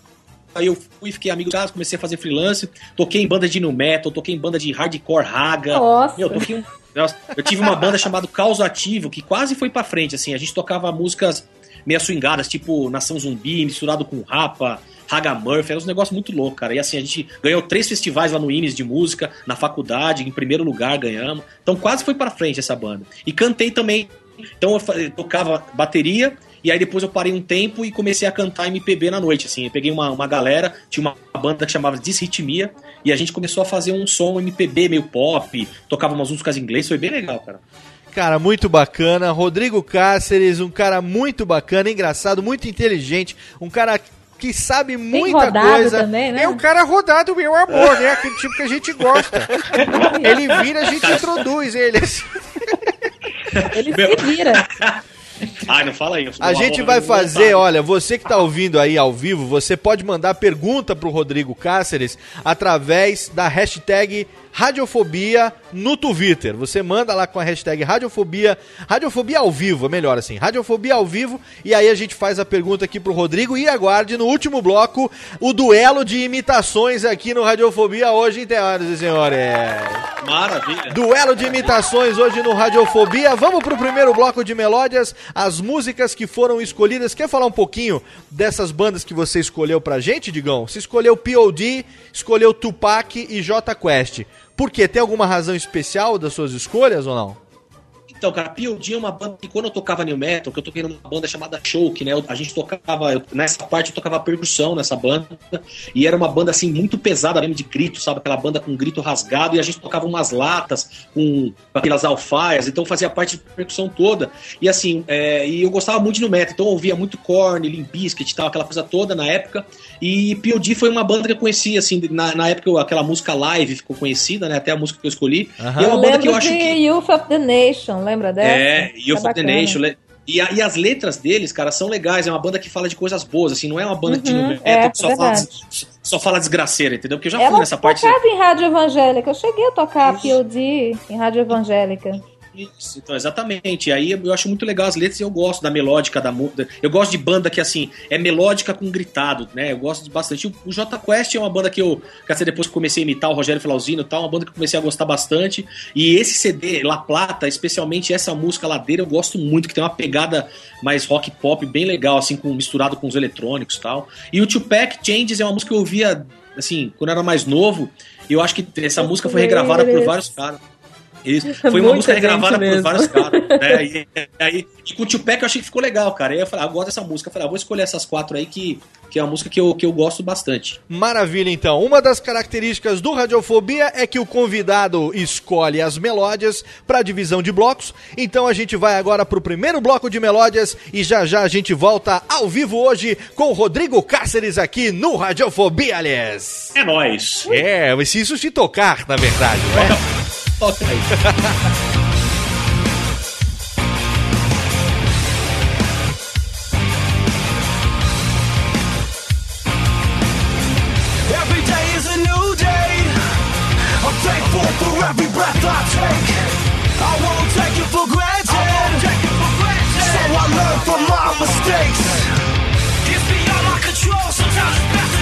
Aí eu fui, fiquei amigo dos caras, comecei a fazer freelance, toquei em banda de nu metal, toquei em banda de hardcore raga. Nossa. Meu, toquei um- Nossa, eu tive uma banda chamada Caos Ativo, que quase foi pra frente, assim, a gente tocava músicas meio swingadas, tipo Nação Zumbi, misturado com Rapa, Raga Murphy, era um negócio muito louco, cara. E assim, a gente ganhou três festivais lá no Inis de música, na faculdade, em primeiro lugar ganhamos. Então quase foi pra frente essa banda. E cantei também. Então eu tocava bateria, e aí depois eu parei um tempo e comecei a cantar MPB na noite, assim. Eu peguei uma, uma galera, tinha uma banda que chamava Disritmia, e a gente começou a fazer um som MPB meio pop, tocava umas músicas em inglês, foi bem legal, cara. Cara, muito bacana. Rodrigo Cáceres, um cara muito bacana, engraçado, muito inteligente, um cara que sabe muita coisa. também, né? É um cara rodado, meu amor, né? Aquele tipo que a gente gosta. ele vira, a gente introduz ele. Ele se vira. Ai, não fala aí. eu sou A gente vai fazer, olha, você que tá ouvindo aí ao vivo, você pode mandar pergunta pro Rodrigo Cáceres através da hashtag Radiofobia no Twitter. Você manda lá com a hashtag Radiofobia, Radiofobia ao vivo, é melhor assim, Radiofobia ao vivo, e aí a gente faz a pergunta aqui pro Rodrigo e aguarde no último bloco o duelo de imitações aqui no Radiofobia hoje, senhoras e senhores. Maravilha. Duelo de imitações hoje no Radiofobia. Vamos pro primeiro bloco de melódias, as músicas que foram escolhidas. Quer falar um pouquinho dessas bandas que você escolheu pra gente, Digão? Você escolheu POD, escolheu Tupac e J Quest. Por quê? Tem alguma razão especial das suas escolhas ou não? Então, cara, P.O.D. é uma banda que quando eu tocava New Metal, que eu toquei numa banda chamada Choke, né? A gente tocava, eu- nessa parte eu tocava percussão nessa banda, e era uma banda assim muito pesada mesmo de grito, sabe? Aquela banda com grito rasgado, e a gente tocava umas latas com aquelas alfaias, então fazia parte de percussão toda. E assim, é, e eu gostava muito de New Metal, então eu ouvia muito Korn, Limp Bizkit e tal, aquela coisa toda na época. E P.O.D. foi uma banda que eu conheci, assim, na, na época eu- aquela música live ficou conhecida, né? Até a música que eu escolhi. Aham. E é uma banda que eu Lembro acho de que. Youth of the Nation, lembra dessa? É, Youth É of the bacana. Nation. le- E, a- e as letras deles, cara, são legais. É uma banda que fala de coisas boas, assim. Não é uma banda que, Uhum, metal é, que só, fala, só fala desgraceira, entendeu? Porque eu já fui Ela nessa parte. tocava em rádio evangélica. Eu cheguei a tocar POD em rádio evangélica. Isso, então, exatamente. Aí eu acho muito legal as letras e eu gosto da melódica da música. Eu gosto de banda que, assim, é melódica com gritado, né? Eu gosto de bastante. O, o J Quest é uma banda que eu, quer dizer, depois que comecei a imitar o Rogério Flauzino e tal, uma banda que eu comecei a gostar bastante. E esse CD, La Plata, especialmente essa música Ladeira, eu gosto muito, que tem uma pegada mais rock pop bem legal, assim, com, misturado com os eletrônicos e tal. E o Tupac Changes é uma música que eu ouvia, assim, quando eu era mais novo. E eu acho que essa música foi regravada por vários caras. Isso. Foi uma Muita música regravada gente por vários caras. né? E, aí, e com o Tupac eu achei que ficou legal, cara. E aí eu falei, ah, eu gosto dessa música. Eu falei, ah, vou escolher essas quatro aí que, que é uma música que eu, que eu gosto bastante. Maravilha, então. Uma das características do Radiofobia é que o convidado escolhe as melódias para a divisão de blocos. Então a gente vai agora para o primeiro bloco de melódias e já já a gente volta ao vivo hoje com o Rodrigo Cáceres aqui no Radiofobia, aliás. É nóis. É, se isso se tocar, na verdade, né? Toca aí. Every day is a new day. I'm thankful for every breath I take. I won't take it for granted. So I learn from my mistakes. It's beyond my control. Sometimes it's best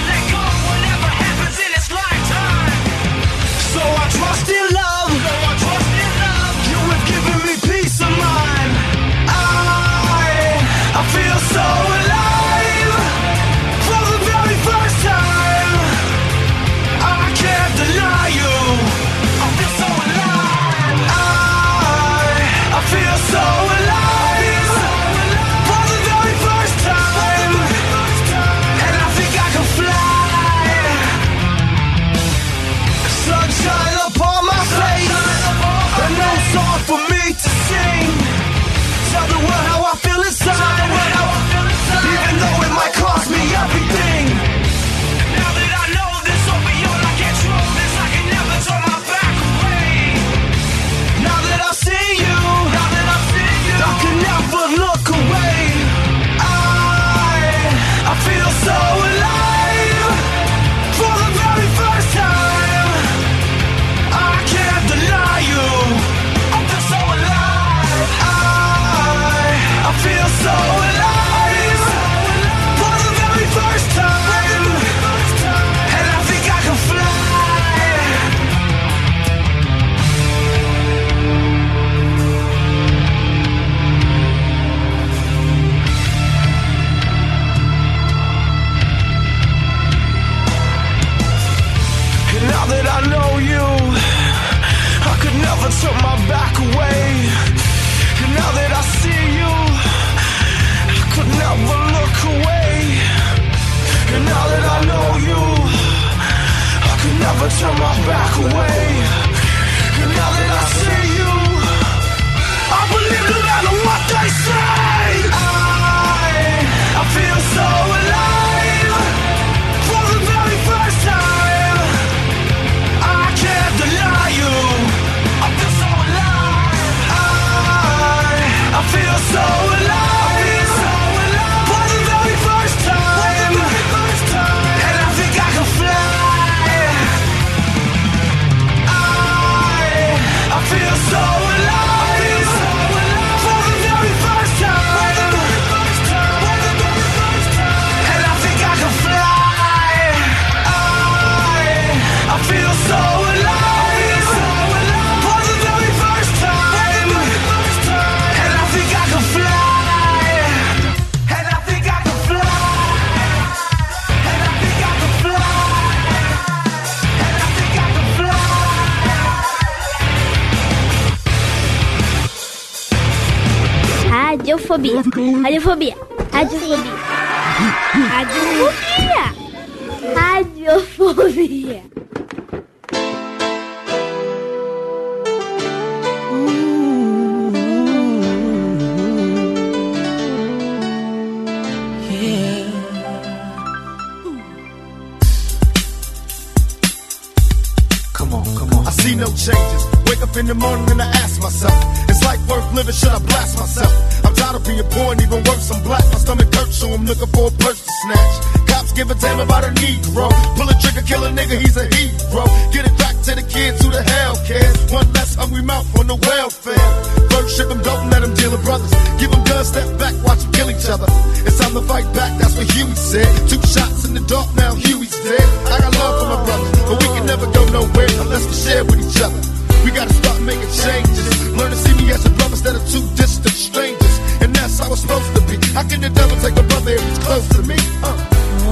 with brothers. Give them guns, step back, watch them kill each other. It's time to fight back, that's what Huey said. Two shots in the dark, now Huey's dead. I got love for my brothers, but we can never go nowhere unless we share with each other. We gotta start making changes. Learn to see me as a brother instead of two distant strangers. And that's how it's supposed to be. How can the devil take a brother if he's close to me? Uh.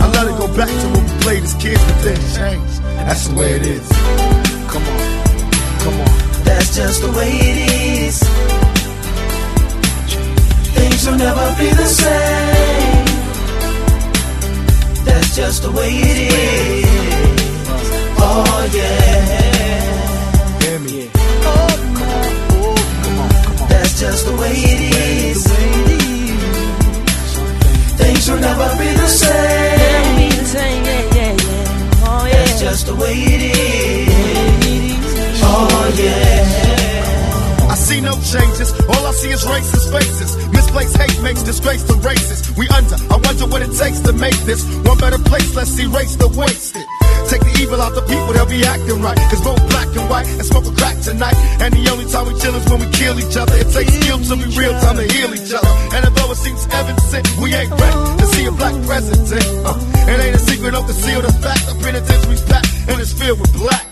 I let it go back to when we played as kids, but then changed. That's the way it is. Come on, come on. That's just the way it is. Things will never be the same. That's just the way it is. Oh yeah. Hear me. That's just the way it is. Things will never be the same. That's just the way it is. Oh yeah. I see no changes. All I see is racist faces. Misplaced hate makes disgrace to races. We under. I wonder what it takes to make this one better place. Let's erase the wasted. Take the evil out the people, they'll be acting right. Cause both black and white and smoke a crack tonight. And the only time we chill is when we kill each other. It takes skill to be real time to heal each other. And although it seems evident, we ain't ready to see a black president. Uh, it ain't a secret, don't conceal the fact. The penitentiary's packed and it's filled with blacks.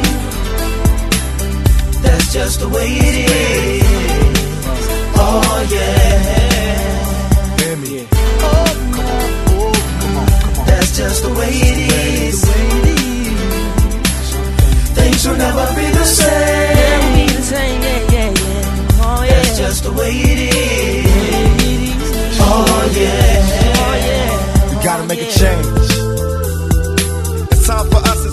That's just the way it is. Oh yeah. Hear me. That's just the way it is. Things will never be the same. That's just the way it is. Oh yeah. We gotta make a change.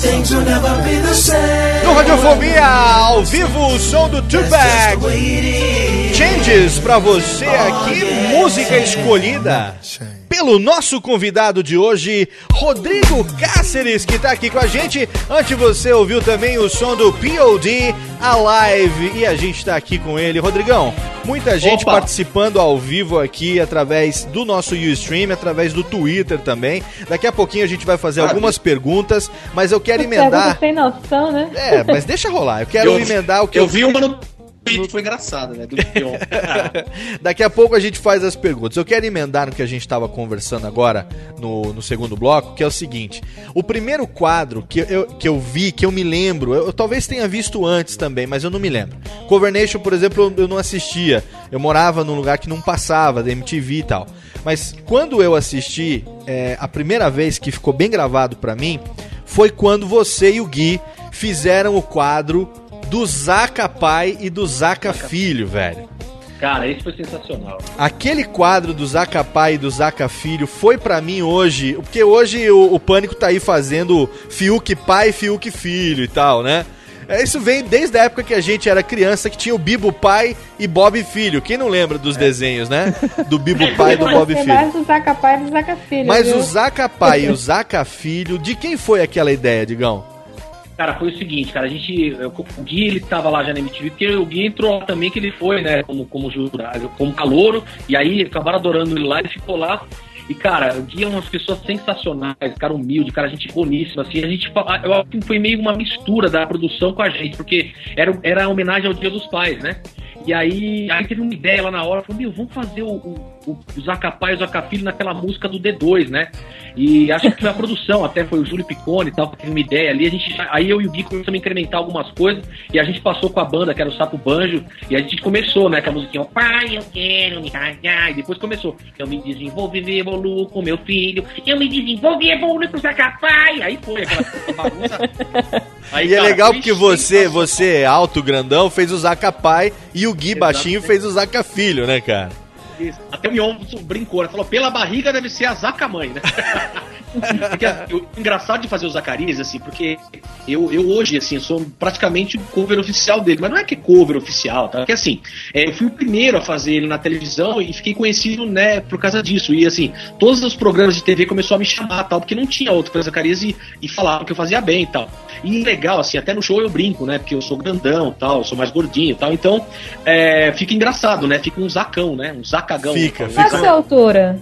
Things will never be the same. No Radiofobia, ao vivo, o som do Tupac. Changes pra você aqui, música escolhida pelo nosso convidado de hoje, Rodrigo Cáceres, que tá aqui com a gente. Antes você ouviu também o som do POD Alive e a gente tá aqui com ele. Rodrigão, muita gente Opa. participando ao vivo aqui através do nosso Ustream, através do Twitter também. Daqui a pouquinho a gente vai fazer algumas perguntas, mas eu quero emendar. sem noção, né? É, mas deixa rolar. Eu quero Eu- emendar o que Eu vi uma no Twitter, foi engraçada, né? Do. Daqui a pouco a gente faz as perguntas. Eu quero emendar no que a gente estava conversando agora no, no segundo bloco, que é o seguinte: o primeiro quadro que eu, que eu vi, que eu me lembro, eu, eu talvez tenha visto antes também, mas eu não me lembro. Cover Nation, por exemplo, eu, eu não assistia. Eu morava num lugar que não passava, da MTV e tal. Mas quando eu assisti, é, a primeira vez que ficou bem gravado pra mim foi quando você e o Gui fizeram o quadro do Zaca pai e do Zaca filho, velho. Cara, esse foi sensacional. Aquele quadro do Zaca pai e do Zaca filho foi pra mim hoje, porque hoje o, o Pânico tá aí fazendo Fiuk pai, Fiuk filho e tal, né? É, Isso vem desde a época que a gente era criança, que tinha o Bibo pai e Bob filho. Quem não lembra dos desenhos, né? Do Bibo pai e do Bob filho. mais do Zaca Pai e do Zaca Filho. Mas viu? o Zaca pai e o Zaca filho, de quem foi aquela ideia, Digão? Cara, foi o seguinte, cara, a gente. O Gui, ele tava lá já na MTV, porque o Gui entrou também, que ele foi, né, como, como jurado, como calouro, e aí acabaram adorando ele lá, ele ficou lá. E, cara, o Gui é umas pessoas sensacionais, cara humilde, cara, gente boníssima, assim, a gente, eu acho que foi meio uma mistura da produção com a gente, porque era, era homenagem ao Dia dos Pais, né? E aí, aí teve uma ideia lá na hora, falou, meu, vamos fazer o, o, o, e o Zaca Filho naquela música do D2, né? E acho que foi a produção, até foi o Júlio Picone e tal, que teve uma ideia ali. A gente, aí eu e o Gui começamos a incrementar algumas coisas e a gente passou com a banda, que era o Sapo Banjo, e a gente começou, né, com a musiquinha, pai, eu quero me casar, e depois começou, eu me desenvolvi e evoluo com meu filho, eu me desenvolvi e evoluo com o Zaca Pai, aí foi aquela bagunça. Aí, e é cara, legal foi porque você, você alto, grandão, fez o Zaca pai e o Gui baixinho fez o Zaca filho, né, cara? Isso. Até o Mion brincou, né? Falou, pela barriga deve ser a Zaca mãe, né? porque, assim, o engraçado de fazer o Zacarias, assim, porque eu, eu hoje, assim, sou praticamente o cover oficial dele, mas não é que é cover oficial, tá? Porque, assim, é, eu fui o primeiro a fazer ele na televisão e fiquei conhecido, né, por causa disso. E, assim, todos os programas de TV começou a me chamar, tal, porque não tinha outro pra Zacarias e, e falavam que eu fazia bem e tal. E legal, assim, até no show eu brinco, né, porque eu sou grandão tal, eu sou mais gordinho e tal, então é, fica engraçado, né, fica um zacão, né, um zacagão. Fica, Qual a sua altura?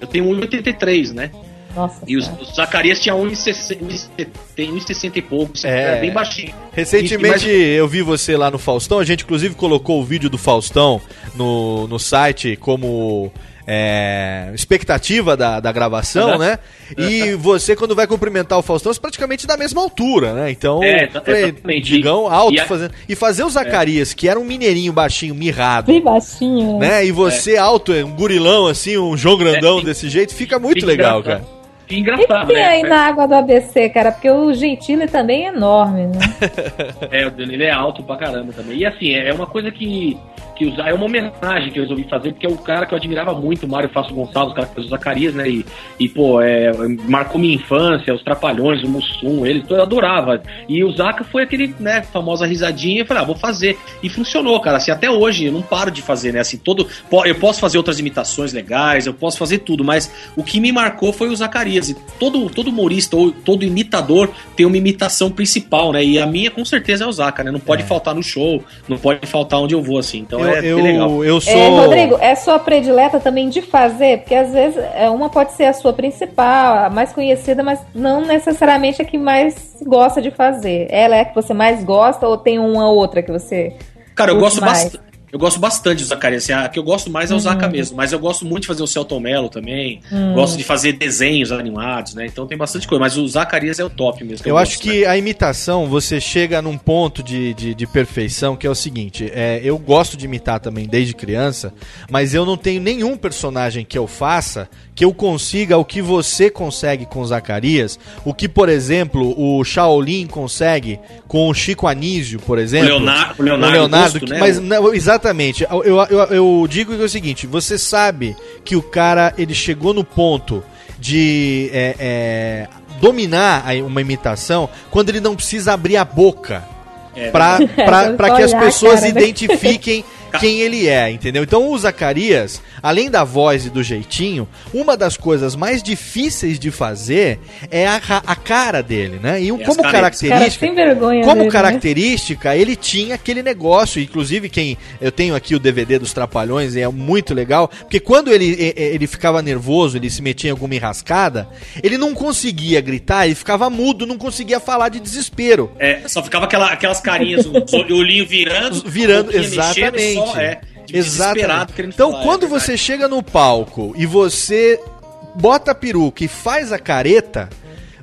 Eu tenho 1,83, né? Nossa. E os, o Zacarias tinha 1,60 tem 1,60 e pouco, assim, É. é bem baixinho. Recentemente eu vi você lá no Faustão, a gente inclusive colocou o vídeo do Faustão no, no site como é, expectativa da, da gravação, Uhum. né? E você, quando vai cumprimentar o Faustão, você praticamente da mesma altura, né? Então, É. Digão alto E a- É. fazendo. E fazer o Zacarias, que era um mineirinho baixinho, mirrado. Bem baixinho. Né? E você alto, um gurilão assim, um João Grandão É, desse jeito, fica muito fica legal, engraçado. Que E engraçado, tem né? aí na água do ABC, cara? Porque o Gentili também é enorme, né? É, o Danilo é alto pra caramba também. E assim, é uma coisa que, que usar, é uma homenagem que eu resolvi fazer, porque é o cara que eu admirava muito, o Mário Faço Gonçalves, o cara que fez o Zacarias, né? E, e pô, é, marcou minha infância, os Trapalhões, o Mussum, ele eu adorava. E o Zaca foi aquele, né, famosa risadinha, eu falei, ah, vou fazer. E funcionou, cara. Assim, até hoje eu não paro de fazer, né? Assim, todo. Eu posso fazer outras imitações legais, eu posso fazer tudo, mas o que me marcou foi o Zacarias. E todo, todo humorista ou todo imitador tem uma imitação principal, né? E a minha, com certeza, é o Zaca, né? Não pode faltar no show, não pode faltar onde eu vou, assim. Então eu é eu, eu sou. É, Rodrigo, é sua predileta também de fazer? Porque às vezes é, uma pode ser a sua principal, a mais conhecida, mas não necessariamente a que mais gosta de fazer. Ela é a que você mais gosta ou tem uma outra que você. Cara, eu gosto bastante. Eu gosto bastante do Zacarias. Assim, a que eu gosto mais é o Uhum. Zaca mesmo, mas eu gosto muito de fazer o Celton Mello também. Hum. Gosto de fazer desenhos animados, né? Então tem bastante coisa. Mas o Zacarias é o top mesmo. Eu, acho gosto, né? que a imitação, você chega num ponto de, de, de perfeição que é o seguinte: é, eu gosto de imitar também desde criança, mas eu não tenho nenhum personagem que eu faça que eu consiga o que você consegue com o Zacarias, o que, por exemplo, o Shaolin consegue com o Chico Anísio, por exemplo. Leonardo- o Leonardo Augusto, que- né? Mas não, exatamente. Eu, eu, eu- digo que é o seguinte: você sabe que o cara ele chegou no ponto de é, é, dominar uma imitação quando ele não precisa abrir a boca É, pra, pra, É, pra que as pessoas cara, né? identifiquem quem ele é, entendeu? Então o Zacarias, além da voz e do jeitinho, uma das coisas mais difíceis de fazer é a, a cara dele, né? E as como. Cara, característica. vergonha. Como dele, né? característica, ele tinha aquele negócio, inclusive quem eu tenho aqui o DVD dos Trapalhões, e é muito legal, porque quando ele, e- e- ele ficava nervoso, ele se metia em alguma enrascada, ele não conseguia gritar, ele ficava mudo, não conseguia falar de desespero. É, só ficava aquela, aquelas carinhas, o olhinho virando. Virando, exatamente. Só, é, de Exatamente. Então, falar, quando é você chega no palco e você bota a peruca e faz a careta,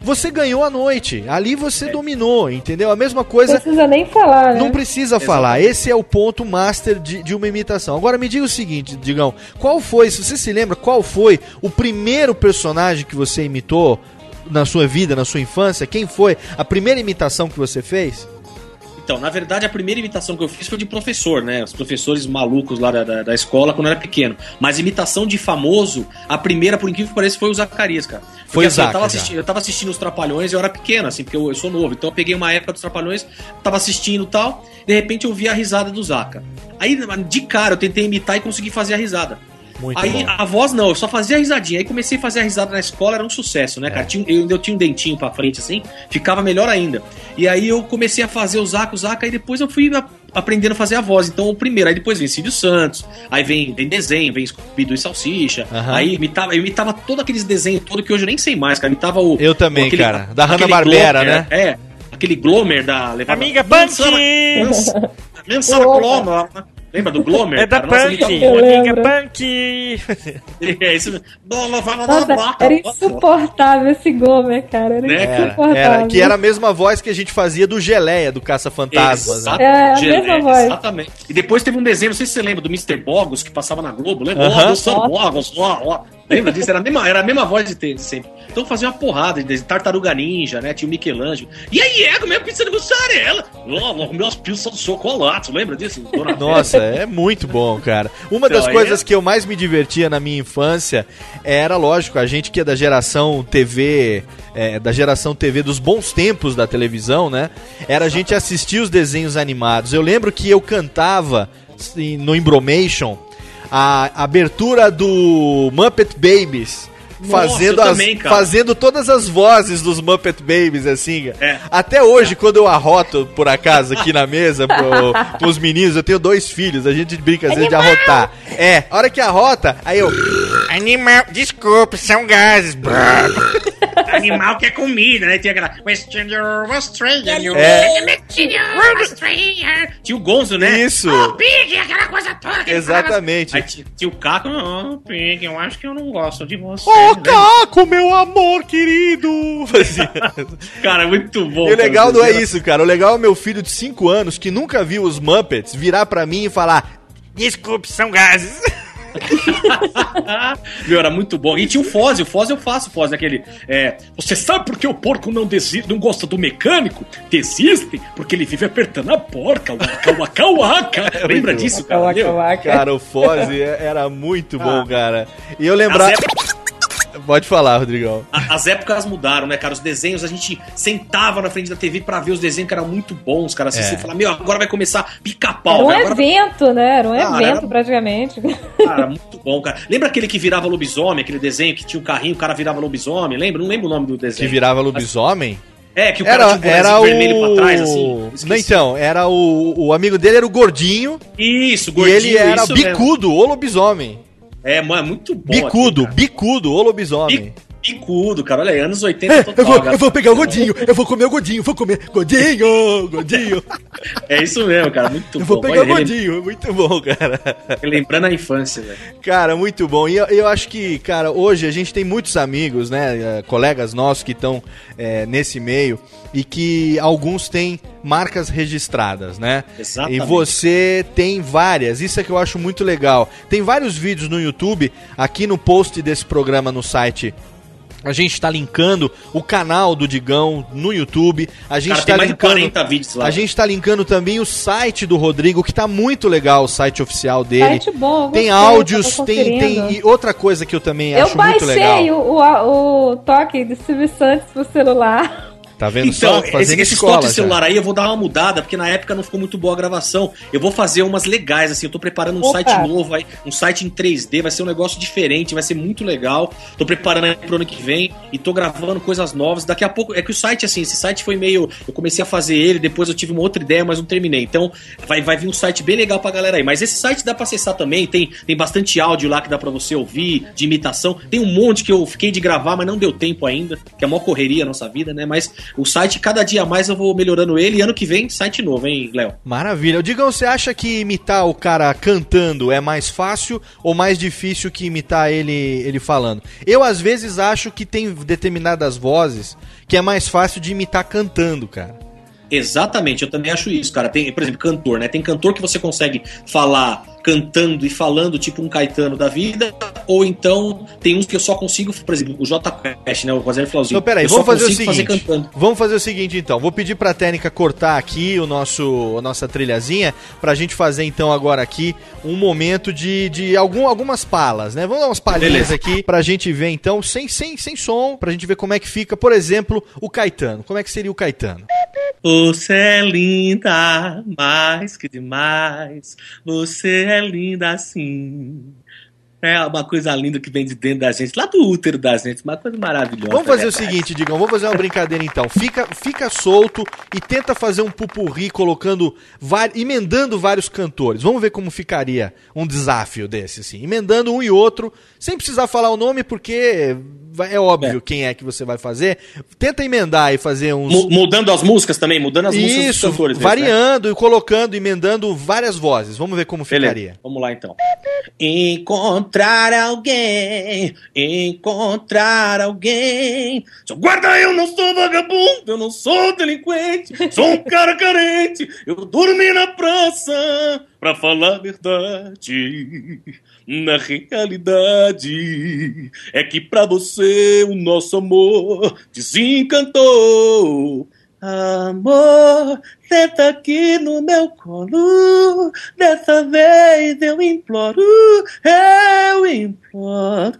você ganhou a noite. Ali você É. dominou, entendeu? A mesma Não coisa. precisa nem falar, né? Não precisa falar. Esse é o ponto master de, de uma imitação. Agora me diga o seguinte, Digão. Qual foi, se você se lembra, qual foi o primeiro personagem que você imitou na sua vida, na sua infância? Quem foi a primeira imitação que você fez? Então, na verdade, a primeira imitação que eu fiz foi de professor, né? Os professores malucos lá da, da, da escola quando eu era pequeno. Mas imitação de famoso, a primeira, por incrível que pareça, foi o Zacarias, cara. Porque, Foi o assim, eu, tava assistindo, eu tava assistindo os Trapalhões e eu era pequeno, assim, porque eu, eu sou novo. Então eu peguei uma época dos Trapalhões, tava assistindo e tal, de repente eu vi a risada do Zaca. Aí, de cara, eu tentei imitar e consegui fazer a risada. Muito Aí bom. a voz não, eu só fazia a risadinha. Aí comecei a fazer a risada na escola, era um sucesso, né, cara? Tinha, eu, eu tinha um dentinho pra frente assim, ficava melhor ainda. E aí eu comecei a fazer o Zaca, o Zaca, e depois eu fui a- aprendendo a fazer a voz. Então o primeiro, aí depois vem Silvio Santos, aí vem, vem desenho, vem Scooby-Doo e Salsicha. Aham. Aí imitava, eu imitava todo aqueles desenhos todo que hoje eu nem sei mais, cara. Imitava o. Eu também, aquele- cara. Da Hanna-Barbera, né? É. Aquele Glomer da levada. Amiga dança- Dançava Glomer. Lembra do Glomer? É da cara? Punk! imitava- Eu Amiga lembro. Punk! É isso mesmo. Nossa, era insuportável esse Gomer, cara. Era Né, insuportável. Era, que era a mesma voz que a gente fazia do Geleia, do Caça-Fantasmas. né? É, a Geleia, mesma voz. Exatamente. E depois teve um desenho, não sei se você lembra, do Mr. Bogos, que passava na Globo. Lembra? Ó, Mr. Bogos, ó, ó. Lembra disso? Era a mesma, era a mesma voz de sempre. Então fazia uma porrada de. Tartaruga Ninja, né? Tinha o Michelangelo. E aí, é, minha pizza de mussarela. Ó, meus pizzas de chocolate. Lembra disso? Dona Nossa, é muito bom, cara. Uma Então, das coisas é- que eu mais me divertia na minha infância era, lógico, a gente que é da geração TV, é, da geração TV dos bons tempos da televisão, né? Era a gente assistir os desenhos animados. Eu lembro que eu cantava assim, no Embromation a abertura do Muppet Babies. Nossa, Fazendo, eu as, também, fazendo todas as vozes dos Muppet Babies, assim. É. Até hoje, quando eu arroto, por acaso, aqui na mesa, pro, pros meninos, eu tenho dois filhos, a gente brinca às vezes de arrotar. É, a hora que arrota, aí eu. Animal, desculpe, são gases. Animal que é comida, né? Tinha aquela. Western Australia. É. Tinha o Gonzo, né? Isso. Pig, aquela coisa toda. que ele falava Exatamente. Aí tinha, tinha o Caco. Não, Pig, eu acho que eu não gosto de você. Ô, né? Caco, meu amor querido! Fazia. Cara, muito bom. E o legal não é isso, cara. O legal é meu filho de 5 anos, que nunca viu os Muppets, virar pra mim e falar: Desculpe, são gases. Viu, era muito bom. E tinha o Foz, o Foz eu faço, Foz, aquele. É, você sabe por que o porco não, desi não gosta do mecânico? Desiste porque ele vive apertando a porca. Waka, waka, waka. Lembra disso, cara? Waka, Meu? waka. Cara, o Fozzy é- era muito bom, Ah. cara. E eu lembrar. Pode falar, Rodrigão. A- As épocas mudaram, né, cara? Os desenhos, a gente sentava na frente da TV pra ver os desenhos que eram muito bons, cara. Assim, É. Você fala, meu, agora vai começar Era pica-pau. um né? Agora vai- evento, né? Era um Cara, evento era- praticamente. Cara, muito bom, cara. Lembra aquele que virava lobisomem, aquele desenho que tinha um carrinho, o cara virava lobisomem? Lembra? Não lembro o nome do Que desenho. virava lobisomem? É, que o Era, cara tinha um era o. vermelho pra trás, assim. Não, então, era o, o amigo dele era o gordinho, Isso, e gordinho, ele era isso mesmo. bicudo, o lobisomem. É, mano, é muito bom. bicudo, cara. bicudo, o lobisomem. Bicudo, cara. Olha aí, anos 80 É, total. eu, vou, cara. eu vou pegar o godinho, eu vou comer o godinho, vou comer godinho, godinho. É isso mesmo, cara. Muito Eu bom. vou pegar o Olha, relem- godinho, muito bom, cara. Lembrando a infância, velho. Cara, muito bom. E eu, eu acho que, cara, hoje a gente tem muitos amigos, né? eh, Colegas nossos que estão eh, nesse meio e que alguns têm marcas registradas, né? Exatamente. E você tem várias. Isso é que eu acho muito legal. Tem vários vídeos no YouTube, aqui no post desse programa no site. A gente está linkando o canal do Digão no YouTube. A gente está tem mais de linkando. 40 vídeos lá. A gente está linkando também o site do Rodrigo, que tá muito legal, o site oficial dele. Site bom, eu Tem áudios, tem, tem. E outra coisa que eu também Eu acho muito baixei legal. o, o, o toque de Silvio Santos pro celular. Tá vendo Então, só? Fazendo esse, esse escola. toque já. celular aí eu vou dar uma mudada, porque na época não ficou muito boa a gravação. Eu vou fazer umas legais, assim. Eu tô preparando um Opa. site novo, aí, um site em 3D, vai ser um negócio diferente, vai ser muito legal. Tô preparando aí pro ano que vem e tô gravando coisas novas. Daqui a pouco. É que o site, assim, esse site foi meio. Eu comecei a fazer ele, depois eu tive uma outra ideia, mas não terminei. Então, vai, vai vir um site bem legal pra galera aí. Mas esse site dá pra acessar também, tem, tem bastante áudio lá que dá pra você ouvir, de imitação. Tem um monte que eu fiquei de gravar, mas não deu tempo ainda, que é mó correria a nossa vida, né? Mas o site, cada dia mais eu vou melhorando ele. E ano que vem, site novo, hein, Léo? Maravilha. Digam, você acha que imitar o cara cantando é mais fácil ou mais difícil que imitar ele, ele falando? Eu, às vezes, acho que tem determinadas vozes que é mais fácil de imitar cantando, cara. Exatamente, eu também acho isso, cara. Tem, por exemplo, cantor, né? Tem cantor que você consegue falar cantando e falando, tipo um Caetano da vida, ou então tem uns que eu só consigo, por exemplo, o J Quest, né? O Rogério Flauzinho. Então, peraí, vamos fazer o seguinte. cantando. vamos fazer o seguinte, então. Vou pedir pra técnica cortar aqui o nosso, a nossa trilhazinha pra gente fazer, então, agora aqui um momento de, de algum, algumas palas, né? Vamos dar umas palhinhas Beleza. aqui pra gente ver, então, sem, sem, sem som, pra gente ver como é que fica, por exemplo, o Caetano. Como é que seria o Caetano? Você é linda, mais que demais. Você é linda assim. É uma coisa linda que vem de dentro da gente, lá do útero da gente, uma coisa maravilhosa. Vamos fazer né, o cara? seguinte, Digão, vamos fazer uma brincadeira então. Fica, fica solto e tenta fazer um pupurri colocando, emendando vários cantores. Vamos ver como ficaria um desafio desse, assim. Emendando um e outro, sem precisar falar o nome, porque vai- é óbvio quem é que você vai fazer. Tenta emendar e fazer uns. Mu- Mudando as músicas também, mudando as músicas dos Isso, cantores. mesmo, né? variando e colocando, emendando várias vozes. Vamos ver como Beleza, ficaria. vamos lá então. Encontrar alguém, encontrar alguém. Seu guarda, eu não sou vagabundo, eu não sou delinquente, sou um cara carente. Eu dormi na praça pra falar a verdade. Na realidade é que pra você o nosso amor desencantou. Amor, senta aqui no meu colo. Dessa vez eu imploro, eu imploro.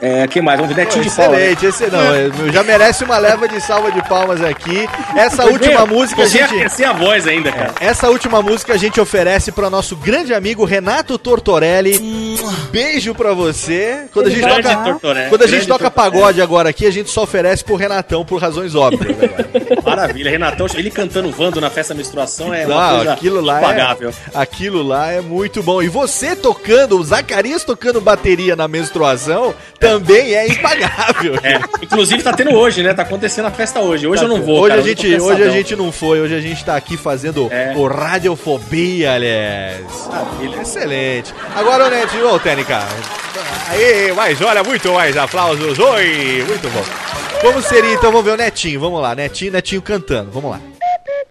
É, que mais? Vamos ver Netinho de Paula. né? Excelente, esse não, é, já merece uma leva de salva de palmas aqui. Essa última música a gente a voz ainda, cara. Essa última música a gente oferece para nosso grande amigo Renato Tortorelli. Beijo pra você. Quando a gente Grande toca, Tortorelli, quando a gente grande toca Tortorelli. pagode agora aqui, a gente só oferece pro Renatão por razões óbvias. agora. Maravilha, Renatão, ele cantando Vando na festa menstruação é Não, aquilo lá impagável. é, aquilo lá é muito bom. E você tocando, o Zacarias tocando bateria na menstruação, também é impagável. É, inclusive tá tendo hoje, né? Tá acontecendo a festa hoje. Hoje eu não vou, Hoje cara, a gente, hoje a gente não foi, hoje a gente tá aqui fazendo É. o Radiofobia, aliás. Maravilha. Excelente. Agora, Netinho, ô, Técnica. Aí, mas olha, muito mais aplausos. Oi, muito bom. Como seria, então, vamos ver o Netinho. Vamos lá, Netinho, Netinho cantando. Vamos lá.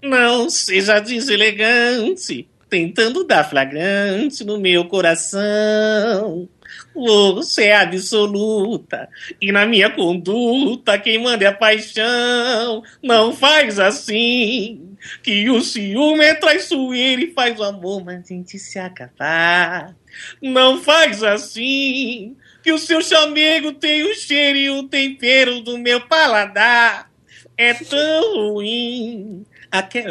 Não seja deselegante, tentando dar flagrante no meu coração. Você é absoluta e na minha conduta quem manda é a paixão. Não faz assim, que o ciúme é traiçoeiro e faz o amor mas a gente se acabar. Não faz assim, que o seu chamego tem o cheiro e o tempero do meu paladar. É tão ruim.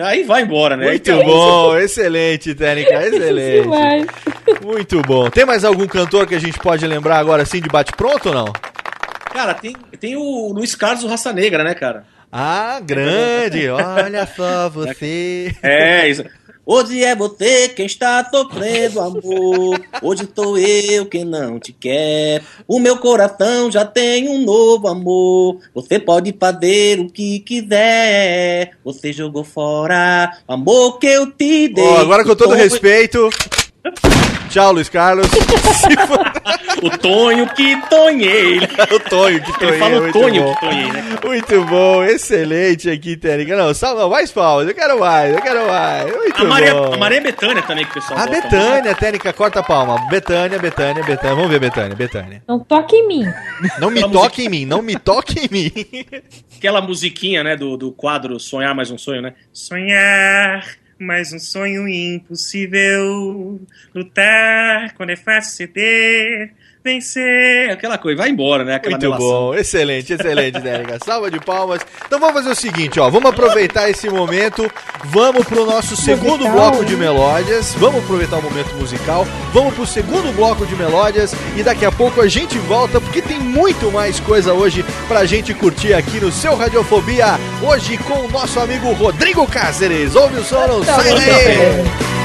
Aí vai embora, né? Muito Então, bom, excelente, Técnica, excelente. Demais. Muito bom. Tem mais algum cantor que a gente pode lembrar agora assim de bate-pronto ou não? Cara, tem, tem o Luiz Carlos, o Raça Negra, né, cara? Ah, grande! Olha só você. É, isso. Hoje é você quem está sofrendo, amor. Hoje sou eu quem não te quer. O meu coração já tem um novo amor. Você pode fazer o que quiser. Você jogou fora o amor que eu te dei. Ó, agora com todo Então, respeito. Tchau, Luiz Carlos. O Tonho que tonhei. o Tonho que tonhei. Ele fala o muito Tonho bom. que tonhei, né? Muito bom, excelente aqui, Tênica. Não, salva mais palmas, eu quero mais, eu quero mais. Muito A Maria, bom. a Maria Bethânia também, que o pessoal A gosta Betânia, Tênica, corta a palma. Betânia, Betânia, Betânia. Vamos ver, Betânia, Betânia. Não toque em mim. Não me toque em mim, não me toque em mim. Aquela musiquinha, né, do, do quadro Sonhar Mais Um Sonho, né? Sonhar mais um sonho impossível. Lutar quando é fácil ceder. Vencer. Aquela coisa. Vai embora, né? Aquela Muito melação. bom, excelente, excelente, Tênica. Salva de palmas. Então vamos fazer o seguinte, ó. Vamos aproveitar esse momento. Vamos pro nosso segundo Musical. bloco de melódias. Vamos aproveitar o momento musical. Vamos pro segundo bloco de melódias. E daqui a pouco a gente volta, porque tem muito mais coisa hoje pra gente curtir aqui no seu Radiofobia. Hoje com o nosso amigo Rodrigo Cáceres. Ouve o som, não sai daí!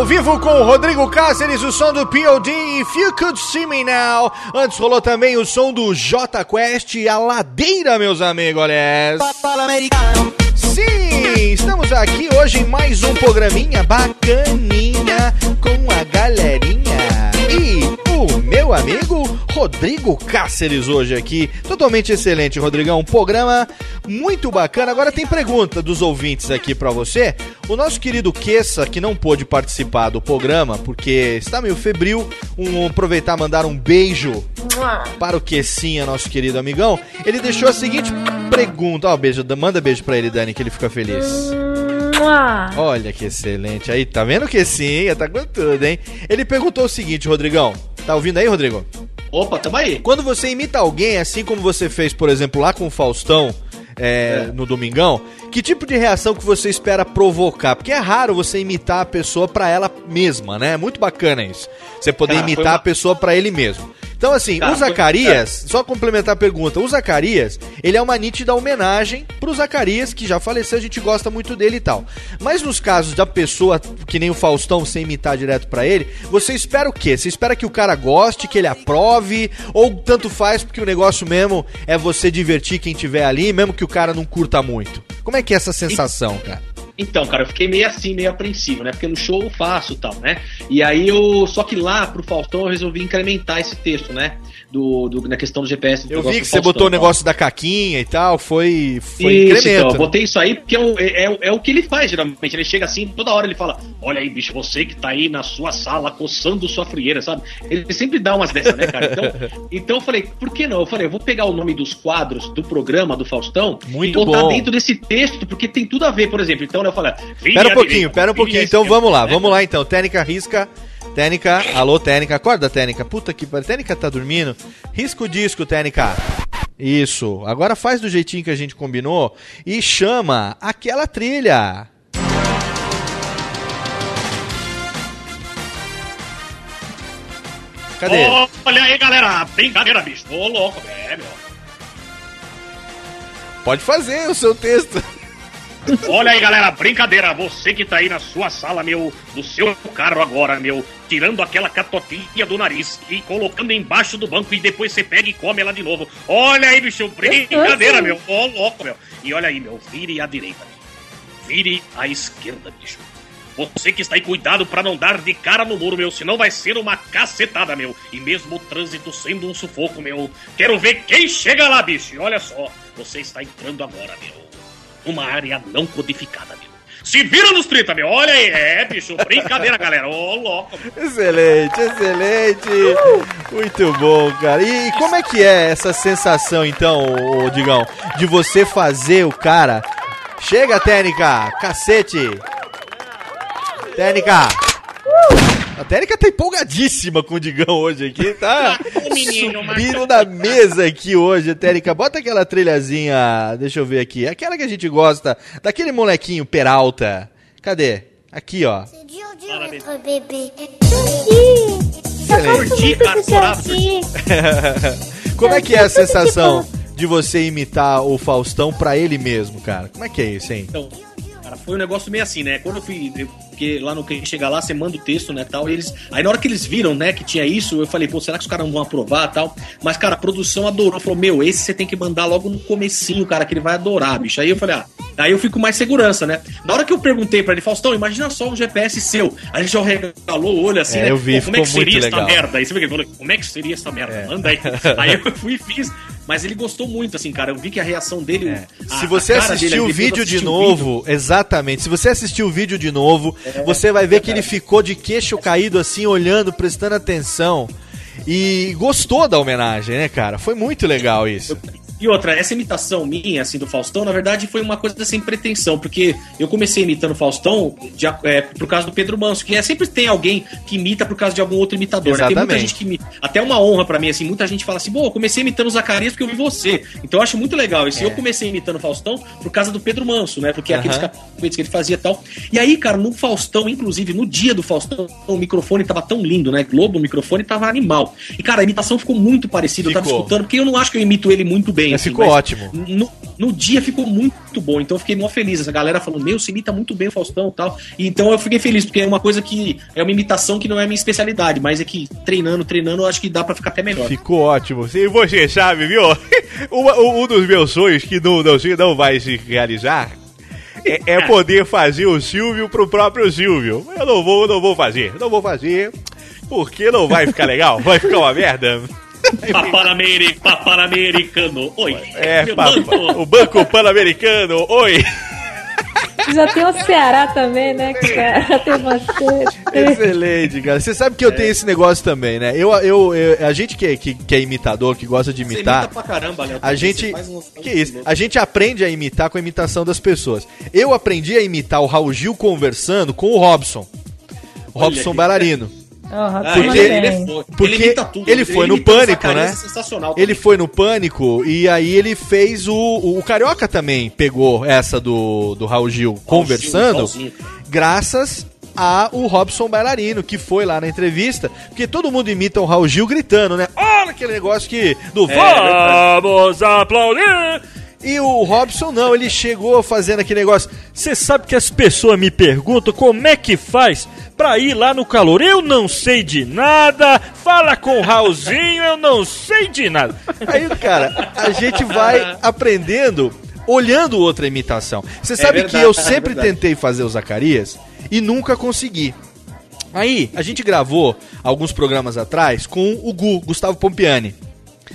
Ao vivo com o Rodrigo Cáceres, o som do POD If You Could See Me Now. Antes rolou também o som do J Quest e a Ladeira, meus amigos, olha. Sim, estamos aqui hoje em mais um programinha bacaninha com a galerinha. E o meu amigo Rodrigo Cáceres hoje aqui. Totalmente excelente, Rodrigão. Um programa muito bacana. Agora tem pergunta dos ouvintes aqui pra você. O nosso querido Queça, que não pôde participar do programa porque está meio febril, um, aproveitar mandar um beijo para o Quessinha, nosso querido amigão. Ele deixou a seguinte pergunta. Ó, beijo, manda beijo pra ele, Dani, que ele fica feliz. Olha que excelente. Aí, tá vendo que sim, tá com tudo, hein? Ele perguntou o seguinte, Rodrigão. Tá ouvindo aí, Rodrigo? Opa, tamo aí. Quando você imita alguém, assim como você fez, por exemplo, lá com o Faustão, é, no Domingão, que tipo de reação que você espera provocar? Porque é raro você imitar a pessoa pra ela mesma, né? É muito bacana isso. Você poder Cara, foi imitar uma- a pessoa pra ele mesmo. Então, assim, Cara, o foi- Zacarias, só complementar a pergunta, o Zacarias, ele é uma nítida homenagem pro Zacarias, que já faleceu, a gente gosta muito dele e tal. Mas nos casos da pessoa, que nem o Faustão, você imitar direto pra ele, você espera o quê? Você espera que o cara goste, que ele aprove, ou tanto faz porque o negócio mesmo é você divertir quem tiver ali, mesmo que o cara não curta muito? Como é que é essa sensação, cara? Então, cara, eu fiquei meio assim, meio apreensivo, né? Porque no show eu faço e tal, né? E aí eu. Só que lá pro Faustão eu resolvi incrementar esse texto, né? Do, do- na questão do GPS. do Eu vi que você botou o negócio da caquinha e tal, foi, foi Isso, incremento. então, eu né? botei isso aí porque é o, é, é- é o que ele faz geralmente. Ele chega assim, toda hora ele fala: Olha aí, bicho, você que tá aí na sua sala coçando sua frieira, sabe? Ele sempre dá umas dessas, né, cara? Então, então eu falei: Por que não? Eu falei: Eu vou pegar o nome dos quadros do programa do Faustão Muito e botar bom. dentro desse texto, porque tem tudo a ver, por exemplo. Então eu falei: Pera um pouquinho, pera um pouquinho. Então vamos lá, vamos lá então. Técnica risca. Técnica, alô Técnica, acorda Técnica. Puta que pariu. Técnica tá dormindo. Risca o disco, Técnica. Isso. Agora faz do jeitinho que a gente combinou e chama aquela trilha. Cadê? Olha aí, galera, brincadeira, bicho. Ô, louco, é, meu. Pode fazer o seu texto. Olha aí, galera, brincadeira. Você que tá aí na sua sala, meu, no seu carro agora, meu, tirando aquela catotinha do nariz e colocando embaixo do banco e depois você pega e come ela de novo. Olha aí, bicho, brincadeira, meu. Ô, louco, meu. E olha aí, meu, vire à direita. Vire à esquerda, bicho. Você que está aí, cuidado pra não dar de cara no muro, meu, senão vai ser uma cacetada, meu. E mesmo o trânsito sendo um sufoco, meu. Quero ver quem chega lá, bicho. E olha só, você está entrando agora, meu. Uma área não codificada, meu. Se vira nos 30, meu. Olha aí. É, bicho. Brincadeira, galera. Ô, louco. Excelente, excelente. Muito bom, cara. E, e como é que é essa sensação, então, ô, Digão, de você fazer o cara. Chega, Técnica! Cacete! Técnica! A Técnica tá empolgadíssima com o Digão hoje aqui, tá? Ô, menino, Subindo na mesa aqui hoje, Técnica. Bota aquela trilhazinha, deixa eu ver aqui. Aquela que a gente gosta, daquele molequinho Peralta. Cadê? Aqui, ó. Excelente. Como é que é a sensação de você imitar o Faustão pra ele mesmo, cara? Como é que é isso, hein? Então, cara, foi um negócio meio assim, né? Quando eu fui. eu- porque lá no que chega lá, você manda o texto, né, tal, e eles. Aí na hora que eles viram, né, que tinha isso, eu falei, pô, será que os caras não vão aprovar tal? Mas, cara, a produção adorou. Falou, meu, esse você tem que mandar logo no comecinho, cara, que ele vai adorar, bicho. Aí eu falei, ah, aí eu fico com mais segurança, né? Na hora que eu perguntei pra ele, Faustão, imagina só um GPS seu. Aí ele já regalou o olho assim, É, né? eu vi, como é que seria essa merda? Aí você vê que ele falou, como é que seria essa merda? Manda aí. Aí eu fui e fiz. Mas ele gostou muito, assim, cara. Eu vi que a reação dele. a- Se você assistiu o vídeo eu de novo, exatamente. Se você assistiu o vídeo de novo, você vai ver que ele ficou de queixo caído assim, olhando, prestando atenção. E gostou da homenagem, né, cara? Foi muito legal isso. E outra, essa imitação minha, assim, do Faustão, na verdade, foi uma coisa sem pretensão, porque eu comecei imitando o Faustão de, é, por causa do Pedro Manso, que é sempre tem alguém que imita por causa de algum outro imitador, né? Tem muita Exatamente. gente que imita. Até uma honra pra mim, assim, muita gente fala assim, pô, eu comecei imitando o Zacarias porque eu vi você. Então eu acho muito legal isso. E eu comecei imitando o Faustão por causa do Pedro Manso, né? Porque Aham. aqueles capetes que ele fazia e tal. E aí, cara, no Faustão, inclusive, no dia do Faustão, o microfone tava tão lindo, né? Globo, o microfone tava animal. E, cara, a imitação ficou muito parecida. Eu tava Ficou. escutando, porque eu não acho que eu imito ele muito bem. Mas assim, ficou ótimo. no, no dia ficou muito bom, então eu fiquei mó feliz. Essa galera falou: Meu, você imita muito bem o Faustão e tal. E então eu fiquei feliz, porque é uma coisa que é uma imitação que não é minha especialidade, mas é que treinando, treinando, eu acho que dá pra ficar até melhor. Ficou ótimo. E você sabe, viu? Um, um dos meus sonhos que não, não, não vai se realizar é, é poder fazer o Silvio pro próprio Silvio. Eu não vou, não vou fazer. Não vou fazer. Porque não vai ficar legal. Vai ficar uma merda. Papanameri, Papanamericano. Oi. É, banco. o Banco Pan-Americano. Oi. Já tem o Ceará também, né? Já tem bastante. Excelente, cara. Você sabe que eu tenho esse negócio também, né? Eu, eu, eu- a gente que, é- que, que é imitador, que gosta de Você imitar. imita pra caramba, Léo. A Você gente. um- Que isso? A gente aprende a imitar com a imitação das pessoas. Eu aprendi a imitar o Raul Gil conversando com o Robson. O Olha Robson que- bailarino. Ah, Porque- ele, ele é foda. porque ele tudo. ele foi no imita o Pânico, né? é sensacional. Ele foi no Pânico e aí ele fez o. O, Carioca também pegou essa do, do Raul Gil conversando, igualzinho. graças a o Robson Bailarino, que foi lá na entrevista, porque todo mundo imita o Raul Gil gritando, né? Olha aquele negócio que. Do É, Vamos aplaudir! E o Robson não, ele chegou fazendo aquele negócio. Você sabe que as pessoas me perguntam como é que faz pra ir lá no calor. Eu não sei de nada. Fala com o Raulzinho, eu não sei de nada. Aí, cara, a gente vai aprendendo olhando outra imitação. Você sabe verdade, que eu é sempre verdade. tentei fazer o Zacarias e nunca consegui. Aí, a gente gravou alguns programas atrás com o Gu, Gustavo Pompiani.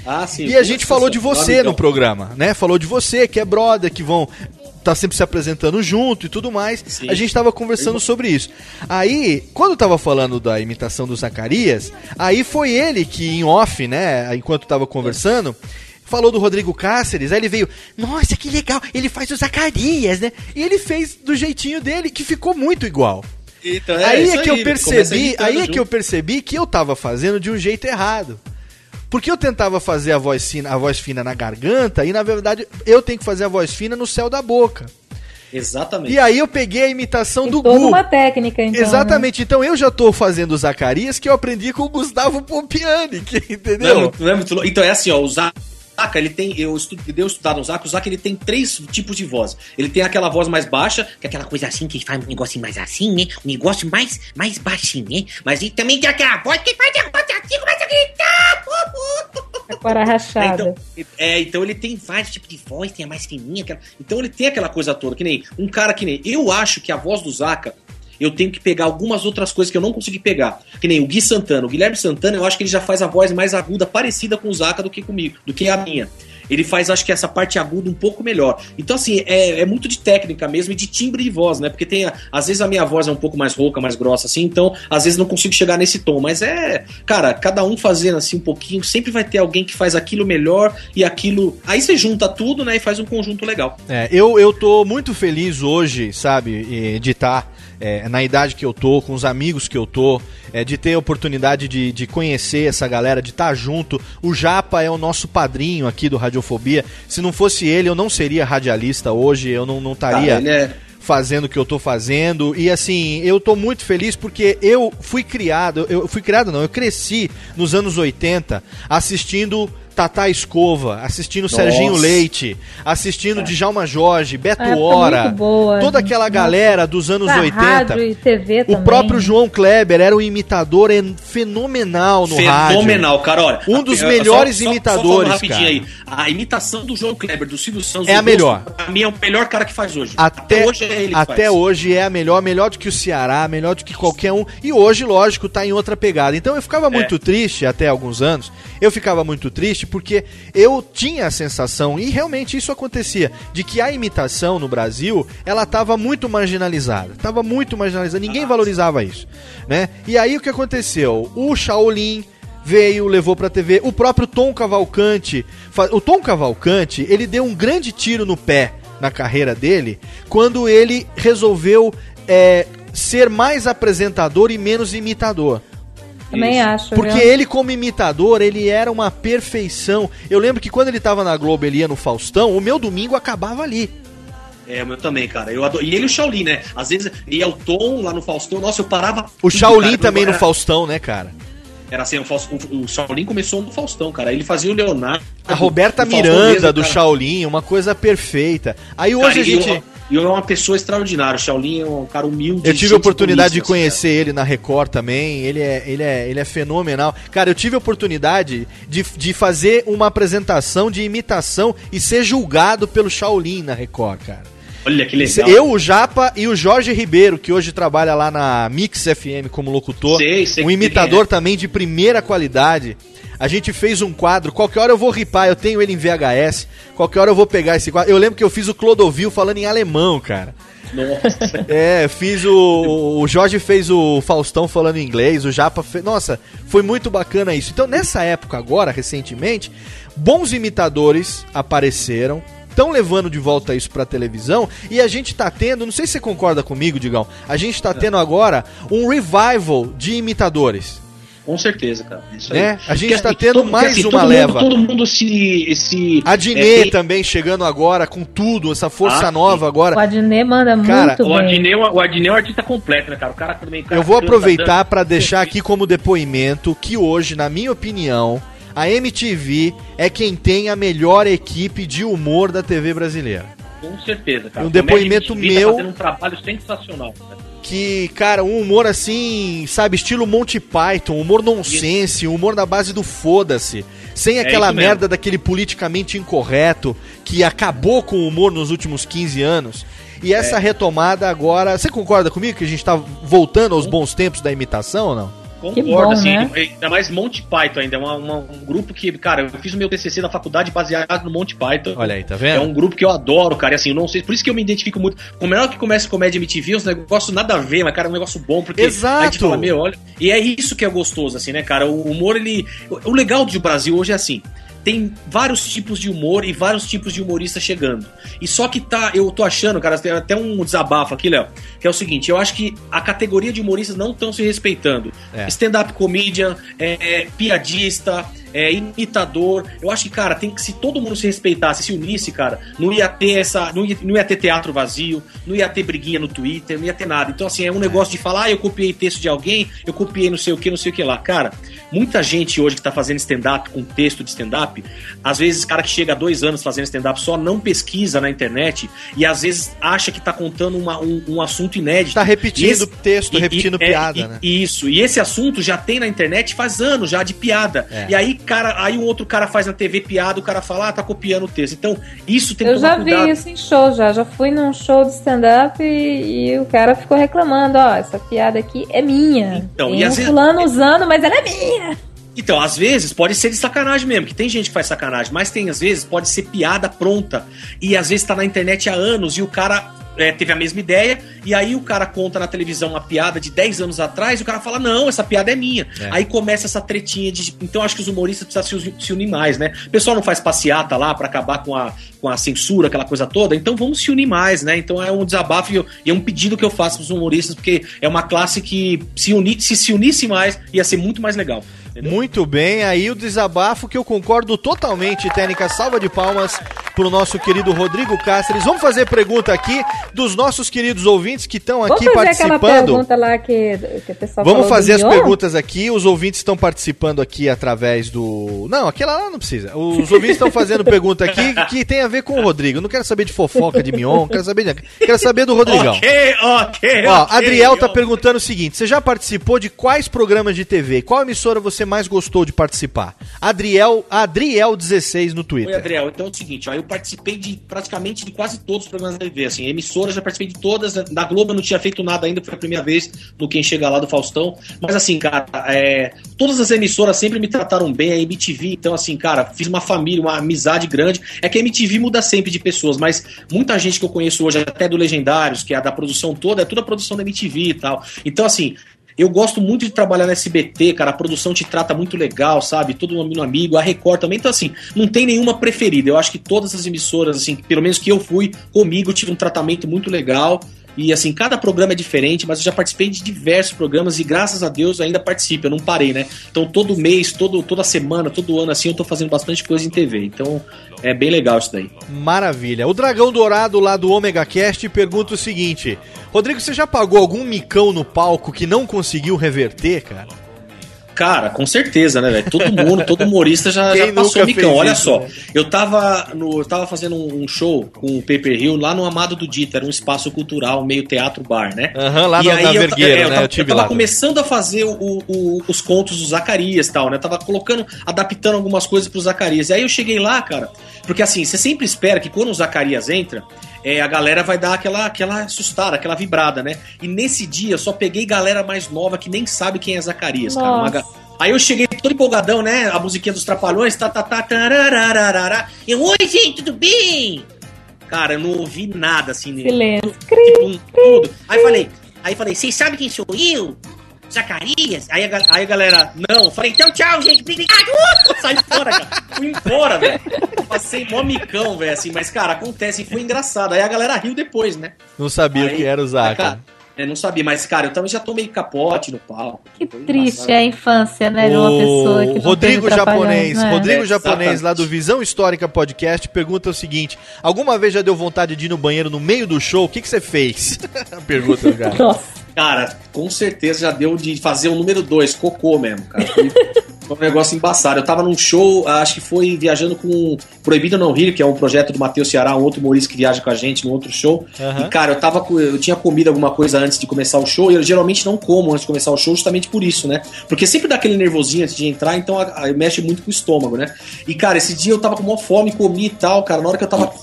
Ah, sim. E a gente falou de você no programa, né? Falou de você, que é brother, que vão tá sempre se apresentando junto e tudo mais. Sim. A gente tava conversando sobre isso. Aí, quando eu tava falando da imitação do Zacarias, aí foi ele que em off, né, enquanto tava conversando, falou do Rodrigo Cáceres, aí ele veio, nossa, que legal, ele faz o Zacarias, né? E ele fez do jeitinho dele, que ficou muito igual. Então, aí isso é que eu ele começa percebi, aí é junto. que eu percebi que eu tava fazendo de um jeito errado. Porque eu tentava fazer a voz fina, a voz fina na garganta e na verdade eu tenho que fazer a voz fina no céu da boca. Exatamente. E aí eu peguei a imitação do Toda Gu. uma técnica, então. né? Exatamente. Então eu já tô fazendo o Zacarias que eu aprendi com o Gustavo Pompiani, que, Não entendeu? muito- não é muito louco. Então é assim, ó, o Zaca, ele tem. Eu estu, deu estudar no Zaca, o Zaca ele tem três tipos de voz. Ele tem aquela voz mais baixa, que é aquela coisa assim, que faz um negócio mais assim, né? Um negócio mais, mais baixinho, né? Mas ele também tem aquela voz que faz a voz assim, começa a gritar. Agora rachada. Então, é, então ele tem vários tipos de voz, tem a mais fininha, aquela- então ele tem aquela coisa toda, que nem um cara que nem. Eu acho que a voz do Zaca eu tenho que pegar algumas outras coisas que eu não consegui pegar. Que nem o Gui Santana. O Guilherme Santana, eu acho que ele já faz a voz mais aguda, parecida com o Zaca do que comigo, do que a minha. Ele faz, acho que, essa parte aguda um pouco melhor. Então, assim, é, é muito de técnica mesmo e de timbre de voz, né? Porque tem. a- Às vezes a minha voz é um pouco mais rouca, mais grossa, assim, então, às vezes não consigo chegar nesse tom. Mas é. Cara, cada um fazendo assim um pouquinho, sempre vai ter alguém que faz aquilo melhor e aquilo. Aí você junta tudo, né? E faz um conjunto legal. É, eu, eu tô muito feliz hoje, sabe, de estar é, na idade que eu tô, com os amigos que eu tô, é, de ter a oportunidade de, de conhecer essa galera, de estar junto. O Japa é o nosso padrinho aqui do Radiofobia. Se não fosse ele, eu não seria radialista hoje, eu não não estaria Cara, ele é- fazendo o que eu tô fazendo. E assim, eu tô muito feliz porque eu fui criado, eu fui criado não, eu cresci nos anos 80 assistindo Tatá Escova, assistindo Nossa. Serginho Leite, assistindo Djalma Jorge, Beto época Hora, boa. toda aquela galera dos anos Pra 80. rádio e TV O também. próprio João Kleber era um imitador en- fenomenal no rádio. Fenomenal, cara. Olha, Um dos só- melhores só- só imitadores, falando rapidinho cara. aí. A imitação do João Kleber, do Silvio Santos, É a melhor. Pra mim é o melhor cara que faz hoje. Até, hoje é ele que até faz. hoje é a melhor, melhor do que o Ceará, melhor do que qualquer um. E hoje, lógico, tá em outra pegada. Então eu ficava muito triste até alguns anos. Eu ficava muito triste porque eu tinha a sensação, e realmente isso acontecia, de que a imitação no Brasil, ela tava muito marginalizada. Tava muito marginalizada, ninguém valorizava isso, né? E aí o que aconteceu? O Shaolin veio, levou pra TV. O próprio Tom Cavalcante, o Tom Cavalcante, ele deu um grande tiro no pé na carreira dele quando ele resolveu é, ser mais apresentador e menos imitador. Também acho. Porque viu? ele, como imitador, ele era uma perfeição. Eu lembro que quando ele tava na Globo, ele ia no Faustão, o meu domingo acabava ali. É, o meu também, cara. Eu adoro... E ele e o Shaolin, né? Às vezes ia o Tom lá no Faustão. Nossa, eu parava. O tudo, Shaolin cara. também no Era- Faustão, né, cara? Era assim, o, Faust... o Shaolin começou no Faustão, cara. Ele fazia o Leonardo. A Roberta Faustão Miranda mesmo, do cara. Shaolin, uma coisa perfeita. Aí Cara, hoje a e gente. eu- E é uma pessoa extraordinária. O Shaolin é um cara humilde. Eu tive a oportunidade de conhecer ele na Record também. Ele é, ele, é, ele é fenomenal. Cara, eu tive a oportunidade de, de fazer uma apresentação de imitação e ser julgado pelo Shaolin na Record, cara. Olha que legal. Eu, o Japa e o Jorge Ribeiro, que hoje trabalha lá na Mix FM como locutor. Sei, sei um imitador é. também de primeira qualidade. A gente fez um quadro, qualquer hora eu vou ripar, eu tenho ele em VHS. Qualquer hora eu vou pegar esse quadro. Eu lembro que eu fiz o Clodovil falando em alemão, cara. Nossa. É, fiz o. O Jorge fez o Faustão falando inglês, o Japa fez. Nossa, foi muito bacana isso. Então, nessa época, agora, recentemente, bons imitadores apareceram. Estão levando de volta isso pra televisão e a gente tá tendo, não sei se você concorda comigo, Digão, a gente tá tendo agora um revival de imitadores. Com certeza, cara. Isso aí. Né? A gente tá assim, tendo todo- mais assim, uma todo mundo- leva. todo mundo se. se A Dinê é, tem- também chegando agora com tudo, essa força Ah, nova agora. O Adnet manda Cara, muito O. Adnei, é um- o Adnei é um artista completo, né, cara? O cara também. cara Eu vou aproveitar para deixar aqui como depoimento que hoje, na minha opinião, a MTV é quem tem a melhor equipe de humor da TV brasileira. Com certeza, cara. Um Comédia depoimento MTV tá meu- fazendo um trabalho sensacional. cara. Que, cara, um humor assim, sabe, estilo Monty Python, humor nonsense, humor na base do foda-se. Sem É aquela mesmo. merda daquele politicamente incorreto que acabou com o humor nos últimos 15 anos. E É. essa retomada agora. Você concorda comigo que a gente tá voltando aos bons tempos da imitação ou não? Concordo, bom, assim, né? ainda mais Monty Python ainda, é uma- uma- um grupo que, cara, eu fiz o meu TCC da faculdade baseado no Monty Python. Olha aí, tá É vendo? um grupo que eu adoro, cara, e assim, eu não sei, por isso que eu me identifico muito. Com melhor que comece comédia MTV, uns negócios nada a ver, mas, cara, é um negócio bom, porque Exato. a gente fala, meu, olha. E é isso que é gostoso, assim, né, cara? O humor, ele. O o legal do Brasil hoje é assim. Tem vários tipos de humor e vários tipos de humoristas chegando. E só que tá, eu tô achando, cara, tem até um desabafo aqui, Léo, que é o seguinte: eu acho que a categoria de humoristas não estão se respeitando. É. Stand-up comedian, é, é, piadista, é, imitador. Eu acho que, cara, tem que se todo mundo se respeitasse, se unisse, cara, não ia ter essa. Não ia, não ia ter teatro vazio, não ia ter briguinha no Twitter, não ia ter nada. Então, assim, é um negócio de falar, ah, eu copiei texto de alguém, eu copiei não sei o que, não sei o que lá. Cara, muita gente hoje que tá fazendo stand-up com texto de stand-up, às vezes, cara que chega há dois anos fazendo stand-up só não pesquisa na internet e às vezes acha que tá contando uma- um, um assunto inédito. Tá repetindo E esse- texto, e- repetindo e- é, piada, e- né? Isso, e esse assunto já tem na internet faz anos já de piada. É. E aí cara, aí um outro cara faz na TV piada, o cara fala, ah, tá copiando o texto. Então, isso tem que Eu já cuidado. vi isso em show, já. Já fui num show de stand-up e, e o cara ficou reclamando, ó, essa piada aqui é minha. Então, Tem e um às vezes- fulano usando, mas ela é minha. Então, às vezes pode ser de sacanagem mesmo, que tem gente que faz sacanagem, mas tem às vezes pode ser piada pronta. E às vezes tá na internet há anos e o cara é, teve a mesma ideia, e aí o cara conta na televisão uma piada de 10 anos atrás, e o cara fala: Não, essa piada é minha. É. Aí começa essa tretinha de. Então acho que os humoristas precisam se, se unir mais, né? O pessoal não faz passeata lá pra acabar com a, com a censura, aquela coisa toda, então vamos se unir mais, né? Então é um desabafo e, eu- e é um pedido que eu faço pros humoristas, porque é uma classe que se, uni, se se unisse mais, ia ser muito mais legal. Muito bem, aí o desabafo que eu concordo totalmente, Técnica. Salva de palmas pro nosso querido Rodrigo Cáceres. Vamos fazer pergunta aqui dos nossos queridos ouvintes que estão Vamos aqui fazer aquela participando. pergunta lá que, que o pessoal Vamos falou fazer as Mion? perguntas aqui. Os ouvintes estão participando aqui através do. Não, aquela lá não precisa. Os ouvintes estão fazendo pergunta aqui que tem a ver com o Rodrigo. Eu não quero saber de fofoca de Mion, quero saber de... quero saber do Rodrigão. Ok, ok. Ó, ok, Adriel tá perguntando o seguinte: você já participou de quais programas de TV? Qual emissora você mais gostou de participar? Adriel, Adriel16 no Oi, Twitter. Adriel. Então é o seguinte, ó, eu participei de praticamente de quase todos os programas da TV, assim, emissoras já participei de todas, na Globo eu não tinha feito nada ainda, foi a primeira vez no Quem Chega Lá do Faustão, mas assim, cara, é, todas as emissoras sempre me trataram bem, a MTV, então assim, cara, fiz uma família, uma amizade grande, é que a MTV muda sempre de pessoas, mas muita gente que eu conheço hoje, até do Legendários, que é a da produção toda, é tudo a produção da MTV e tal, então assim, eu gosto muito de trabalhar na SBT, cara. A produção te trata muito legal, sabe? Todo mundo amigo, a Record também. Então, assim, não tem nenhuma preferida. Eu acho que todas as emissoras, assim, pelo menos que eu fui comigo, tive um tratamento muito legal. E, assim, cada programa é diferente, mas eu já participei de diversos programas e, graças a Deus, ainda participo. Eu não parei, né? Então, todo mês, todo, toda semana, todo ano, assim, eu tô fazendo bastante coisa em TV. Então, é bem legal isso daí. Maravilha. O Dragão Dourado lá do Omega Cast pergunta o seguinte: Rodrigo, você já pagou algum micão no palco que não conseguiu reverter, cara? Cara, com certeza, né, velho? Todo mundo, todo humorista já, Quem já passou micão. Olha isso, só, né? eu tava, no, eu tava fazendo um show com o Paper Hill lá no Amado do Dito, era um espaço cultural, meio teatro bar, né? Aham, lá E na, aí na eu, Vergueira, é, eu né? tava, Eu eu tava lá. começando a fazer o- o- os contos do Zacarias e tal, né? Eu tava colocando, adaptando algumas coisas pro Zacarias. E aí eu cheguei lá, cara, porque assim, você sempre espera que quando o Zacarias entra, é, a galera vai dar aquela, aquela assustada, aquela vibrada, né? E nesse dia eu só peguei galera mais nova que nem sabe quem é Zacarias, cara. Uma Nossa. Aí eu cheguei todo empolgadão, né? A musiquinha dos Trapalhões, tá, tá, tá. Eu, oi, gente, tudo bem? Cara, eu não ouvi nada, assim. né? Silêncio. Tipo, um, tudo. Aí falei, aí falei, vocês sabem quem sou eu? Zacarias? Aí a, aí a galera, não. Falei, então tchau, gente, obrigado. Saí fora, cara. Fui embora, velho. Passei mó micão, velho, assim. Mas, cara, acontece e foi engraçado. Aí a galera riu depois, né? Não sabia o Aí- que era o Zaca. É, não sabia, mas, cara, eu também já tomei capote no palco. Que triste é a infância, né, de uma pessoa que não Rodrigo Japonês, né? Rodrigo É, Japonês lá do Visão Histórica Podcast pergunta o seguinte: alguma vez já deu vontade de ir no banheiro no meio do show? O que que você fez? pergunta cara. Nossa, Cara, com certeza já deu de fazer o número 2, cocô mesmo, cara. Foi, um negócio embaçado. Eu tava num show, acho que foi viajando com Proibido Não Rir, que é um projeto do Matheus Ceará, um outro humorista que viaja com a gente num outro show. Aham. E, cara, eu tava eu tinha comido alguma coisa antes de começar o show, e eu geralmente não como antes de começar o show, justamente por isso, né? Porque sempre dá aquele nervosinho antes de entrar, então a- a- mexe muito com o estômago, né? E, cara, esse dia eu tava com uma fome, comi e tal, cara, na hora que eu tava.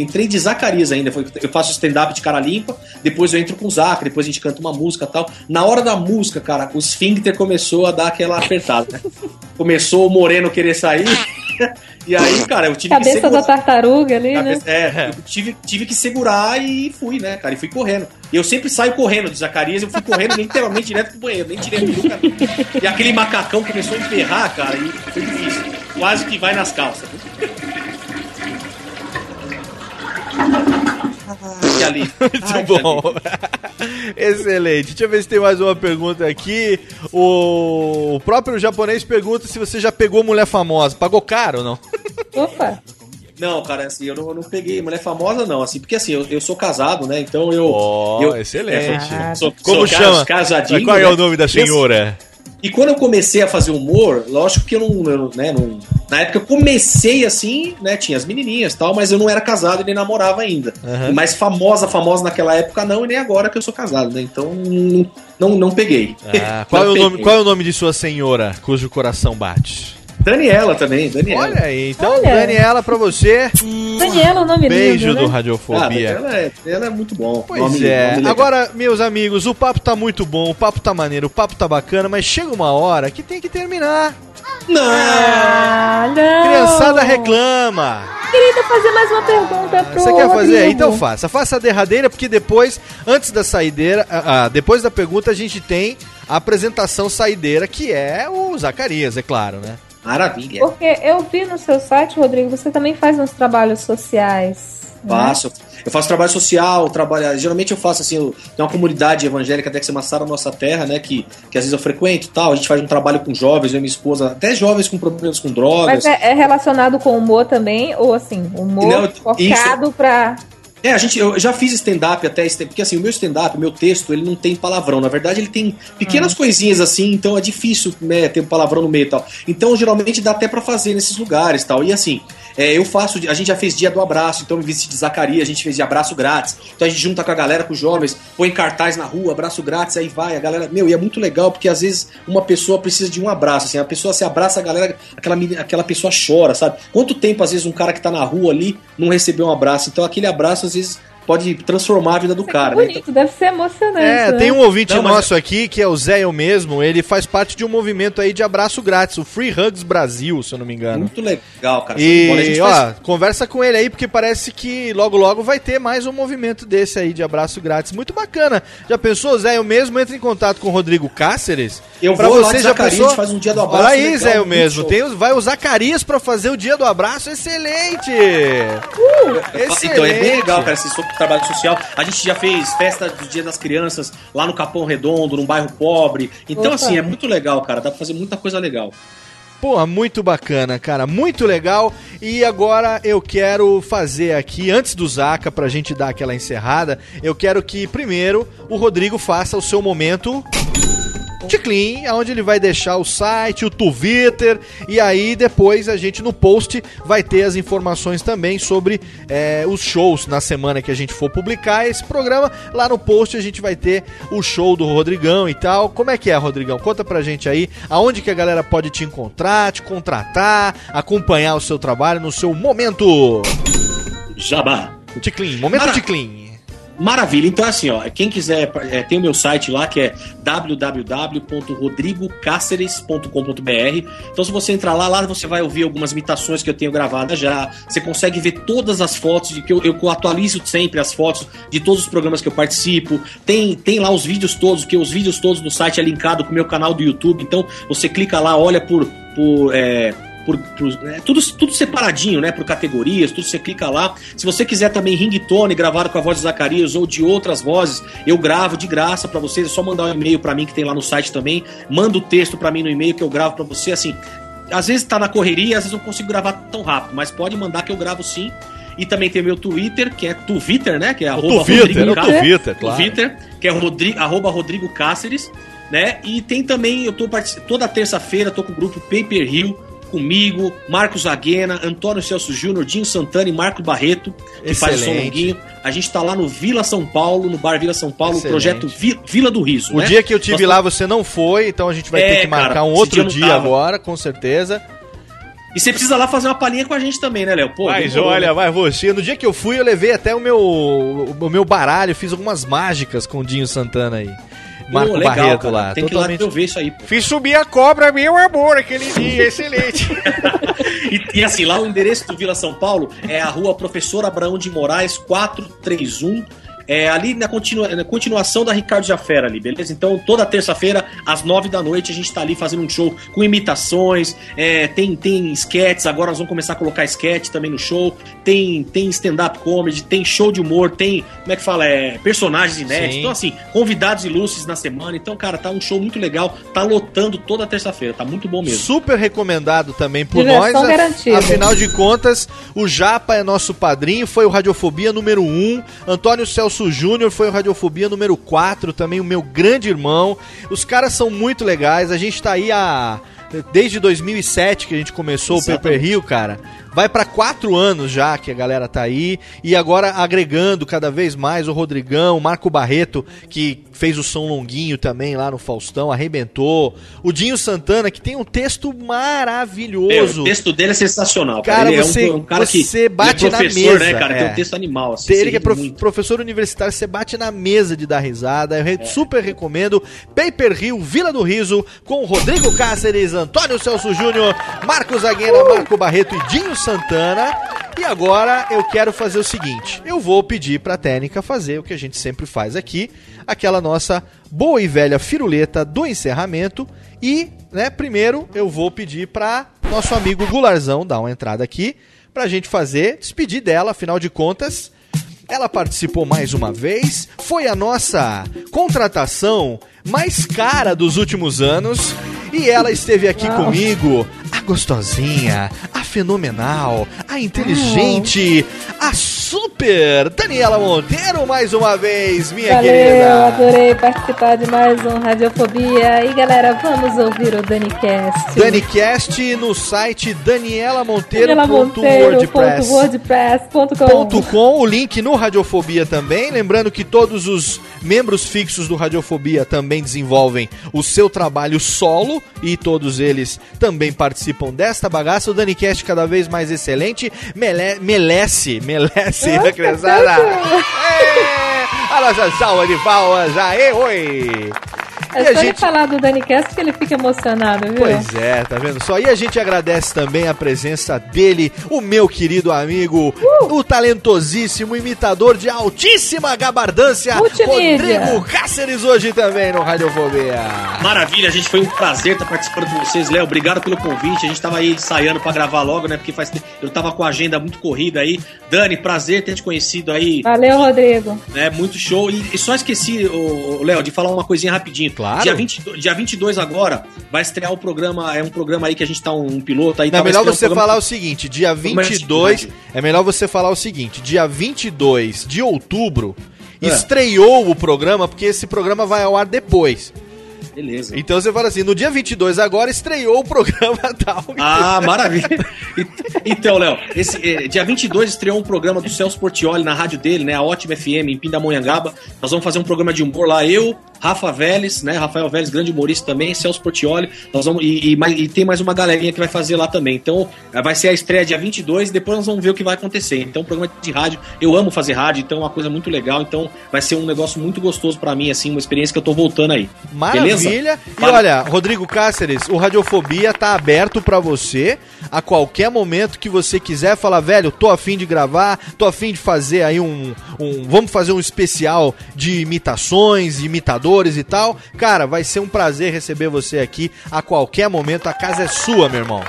Entrei de Zacarias ainda, eu faço stand-up de cara limpa, depois eu entro com o Zaca, depois a gente canta uma música e tal. Na hora da música, cara, o esfíncter começou a dar aquela apertada, né? Começou o Moreno querer sair, e aí, cara, eu tive que cabeça segurar. da tartaruga ali, né? Cabeça- É, eu tive, tive que segurar e fui, né, cara? E fui correndo. E eu sempre saio correndo de Zacarias, eu fui correndo literalmente direto pro banheiro, nem tirei a peruca. E aquele macacão começou a emperrar, cara, e foi difícil. Quase que vai nas calças. Ali. Muito bom. Excelente. Deixa eu ver se tem mais uma pergunta aqui. O, próprio japonês pergunta se você já pegou mulher famosa. Pagou caro ou não? Opa, Não, cara, assim, eu não, eu não peguei mulher famosa, não, assim, porque assim, eu, eu sou casado, né? Então eu. Ó, eu excelente. é, sou, Como sou chama? Casadinho. Qual é né? o nome da senhora? E quando eu comecei a fazer humor, lógico que eu não, eu, né, não- na época eu comecei assim, né, tinha as menininhas e tal, mas eu não era casado e nem namorava ainda. Aham. Mas famosa, famosa naquela época não, e nem agora que eu sou casado, né? Então não, não, não peguei. Ah, qual, é Não nome, peguei. qual é o nome de sua senhora cujo coração bate? Daniela também, Daniela. Olha aí, então, Olha. Daniela, pra você, Daniela, o nome beijo lindo, do né? Ah, Radiofobia. ela é, ela é muito bom. Pois Nome- é. nome. Agora, meus amigos, o papo tá muito bom, o papo tá maneiro, o papo tá bacana, mas chega uma hora que tem que terminar. Não! Ah, não. Criançada reclama. Queria fazer mais uma pergunta pro Você quer fazer? Rodrigo. Então faça. Faça a derradeira, porque depois, antes da saideira, ah, ah, depois da pergunta, a gente tem a apresentação saideira, que é o Zacarias, é claro, né? Maravilha. Porque eu vi no seu site, Rodrigo, você também faz uns trabalhos sociais. né? Faço. Eu faço trabalho social, trabalho. Geralmente eu faço assim, eu, tem uma comunidade evangélica até que se chama Sara Nossa Terra, né? Que, que às vezes eu frequento e tal. A gente faz um trabalho com jovens, eu e minha esposa, até jovens com problemas com drogas. Mas é, é relacionado com humor também? Ou assim, humor Não, focado pra. É, a gente, eu já fiz stand-up até, porque assim, o meu stand-up, o meu texto, ele não tem palavrão. Na verdade, ele tem pequenas coisinhas assim, então é difícil né, ter um palavrão no meio e tal. Então, geralmente, dá até pra fazer nesses lugares e tal. E assim, é, eu faço, a gente já fez dia do abraço, então me vesti de Zacarias, a gente fez de abraço grátis. Então a gente junta com a galera, com os jovens, põe cartaz na rua, abraço grátis, aí vai, a galera. Meu, e é muito legal, porque às vezes uma pessoa precisa de um abraço, assim, a pessoa se abraça, a galera, aquela, aquela pessoa chora, sabe? Quanto tempo, às vezes, um cara que tá na rua ali não recebeu um abraço? Então aquele abraço, às vezes, pode transformar a vida do cara, né? Então, Bonito, deve ser emocionante. É, né? tem um ouvinte Não, mas- nosso aqui, que é o Zé eu mesmo, ele faz parte de um movimento aí de abraço grátis, o Free Hugs Brasil, se eu não me engano. muito legal, cara. E, ó, faz- conversa com ele aí, porque parece que logo logo vai ter mais um movimento desse aí de abraço grátis. Muito bacana. Já pensou, Zé? Eu mesmo entro em contato com o Rodrigo Cáceres. Eu Pra vou lá você de já Zacarias, pensou? faz um dia do abraço Olha aí, legal, Zé, eu mesmo. show. Tem, os- vai o Zacarias pra fazer o dia do abraço. Excelente! Então é bem legal, cara, esse trabalho social. A gente já fez festa do Dia das Crianças lá no Capão Redondo, num bairro pobre. Então, Opa. assim, é muito legal, cara. Dá pra fazer muita coisa legal. Pô, muito bacana, cara, muito legal. E agora eu quero fazer aqui, antes do Zaca, pra gente dar aquela encerrada, eu quero que primeiro o Rodrigo faça o seu momento. Ticlin, onde ele vai deixar o site, o Twitter, e aí depois a gente no post vai ter as informações também sobre é, os shows na semana que a gente for publicar esse programa. Lá no post a gente vai ter o show do Rodrigão e tal. Como é que é, Rodrigão? Conta pra gente aí aonde que a galera pode te encontrar, te contratar, acompanhar o seu trabalho no seu momento. Jabá. Ticlin, momento Ticlin. Maravilha. Então, assim, ó, quem quiser, é, tem o meu site lá que é www.rodrigocáceres.com.br. Então, se você entrar lá, lá você vai ouvir algumas imitações que eu tenho gravadas já. Você consegue ver todas as fotos de que eu, eu atualizo sempre as fotos de todos os programas que eu participo. Tem, tem lá os vídeos todos, que os vídeos todos do site é linkado com o meu canal do YouTube. Então, você clica lá, olha por. por é, por, por- né, tudo, tudo separadinho, né? Por categorias, tudo você clica lá. Se você quiser também ringtone gravado com a voz de Zacarias ou de outras vozes, eu gravo de graça pra vocês. É só mandar um e-mail pra mim que tem lá no site também. Manda o texto pra mim no e-mail que eu gravo pra você. Assim, às vezes tá na correria, às vezes não consigo gravar tão rápido, mas pode mandar que eu gravo sim. E também tem meu Twitter, que é Twitter, né? Que é arroba Twitter, Rodrigo é Cáceres. Twitter, claro. Twitter, que é Rodrigo, arroba Rodrigo Cáceres, né? E tem também, eu tô toda terça-feira, tô com o grupo Paper Hill, comigo, Marcos Aguena, Antônio Celso Júnior, Dinho Santana e Marco Barreto, que faz o Excelente. longuinho. A gente tá lá no Vila São Paulo, no Bar Vila São Paulo, o Excelente. projeto Vi- Vila do Riso. O né? dia que eu tive Nós lá você não foi, então a gente vai É, ter que marcar cara, um outro dia dia agora, com certeza. E você precisa lá fazer uma palhinha com a gente também, né, Léo? Mas demorou, olha, né? vai você. No dia que eu fui, eu levei até o meu, o meu baralho, fiz algumas mágicas com o Dinho Santana aí. Marco legal, Barreto cara. lá. Tem que ir lá ver isso aí. pô. Fiz subir a cobra, meu amor, aquele dia, excelente. E, e assim, lá o endereço do Vila São Paulo é a rua Professor Abraão de Moraes 431. É ali na, continua- na continuação da Ricardo Jafera ali, beleza? Então, toda terça-feira, às nove da noite, a gente tá ali fazendo um show com imitações, é, tem, tem sketches, agora nós vamos começar a colocar sketch também no show, tem, tem stand-up comedy, tem show de humor, tem, como é que fala, é, personagens inéditos, Sim. então assim, convidados ilustres na semana, então, cara, tá um show muito legal, tá lotando toda terça-feira, tá muito bom mesmo. Super recomendado também por Diversão nós. af- garantida. Afinal de contas, o Japa é nosso padrinho, foi o Radiofobia número 1. Antônio Celso Júnior foi o Radiofobia número 4, também o meu grande irmão. Os caras são muito legais. A gente tá aí há. Desde 2007 que a gente começou o Exatamente. Paper Hill, cara. Vai pra quatro anos já que a galera tá aí. E agora agregando cada vez mais o Rodrigão, o Marco Barreto, que fez o som longuinho também lá no Faustão, arrebentou. O Dinho Santana, que tem um texto maravilhoso. É, o texto dele é sensacional. Cara, Ele você, é um, um cara que você bate ele é professor, na mesa. né, cara? é. Tem um texto animal. Assim, Ele você que é prof- professor universitário, você bate na mesa de dar risada. Eu re- super recomendo. Paper Rio, Vila do Riso, com Rodrigo Cáceres, Antônio Celso Júnior, Marcos Aguena, Marco Barreto e Dinho Santana. E agora eu quero fazer o seguinte: eu vou pedir pra técnica fazer o que a gente sempre faz aqui, aquela nossa boa e velha firuleta do encerramento. E, né, primeiro eu vou pedir pra nosso amigo Gularzão dar uma entrada aqui pra gente fazer, despedir dela, afinal de contas. Ela participou mais uma vez, foi a nossa contratação mais cara dos últimos anos. E ela esteve aqui comigo, a gostosinha, a fenomenal, a inteligente, a super Daniela Monteiro mais uma vez, minha Valeu, querida. adorei participar de mais um Radiofobia. E galera, vamos ouvir o DaniCast. DaniCast no site danielamonteiro.wordpress.com com o link no Radiofobia também. Lembrando que todos os membros fixos do Radiofobia também desenvolvem o seu trabalho solo e todos eles também participam desta bagaça. O DaniCast cada vez mais excelente. Mele melece, melece a criançada. É, a nossa salva de palmas. Aê, oi! É E só a gente- falar do DaniCast que ele fica emocionado, viu? Pois é, tá vendo só? E a gente agradece também a presença dele, o meu querido amigo, o talentosíssimo imitador de altíssima gabardância, Multimídia. Rodrigo Cáceres, hoje também no Radiofobia. Maravilha, gente, foi um prazer estar participando com vocês, Léo. Obrigado pelo convite. A gente tava aí ensaiando pra gravar logo, né? Porque faz tempo, eu tava com a agenda muito corrida aí. Dani, prazer ter te conhecido aí. Valeu, Rodrigo. né? Muito show. E, e só esqueci, Léo, de falar uma coisinha rapidinho. Claro. Dia, 22, dia 22 agora vai estrear o programa, é um programa aí que a gente tá um, um piloto aí. Não, é tá, vai melhor um você programa- falar o seguinte, dia Programa de 22, rádio. é melhor você falar o seguinte, dia 22 de outubro, É. estreou o programa, porque esse programa vai ao ar depois. Beleza. Então você fala assim, no dia 22 agora estreou o programa tal. Ah, maravilha. Então, Léo, esse eh, dia 22 estreou um programa do Celso Portioli na rádio dele, né? A Ótima FM em Pindamonhangaba. Nós vamos fazer um programa de humor lá, eu, Rafa Vélez, né? Rafael Vélez, grande humorista também, Celso Portioli. Nós vamos e, e e tem mais uma galerinha que vai fazer lá também. Então, vai ser a estreia dia 22 e depois nós vamos ver o que vai acontecer. Então, programa de rádio, eu amo fazer rádio, então é uma coisa muito legal. Então, vai ser um negócio muito gostoso pra mim assim, uma experiência que eu tô voltando aí. Maravilha. Beleza? E olha, Rodrigo Cáceres, o Radiofobia tá aberto pra você a qualquer momento que você quiser falar, velho, tô afim de gravar, tô afim de fazer aí um, um vamos fazer um especial de imitações, imitadores e tal. Cara, vai ser um prazer receber você aqui a qualquer momento. A casa é sua, meu irmão.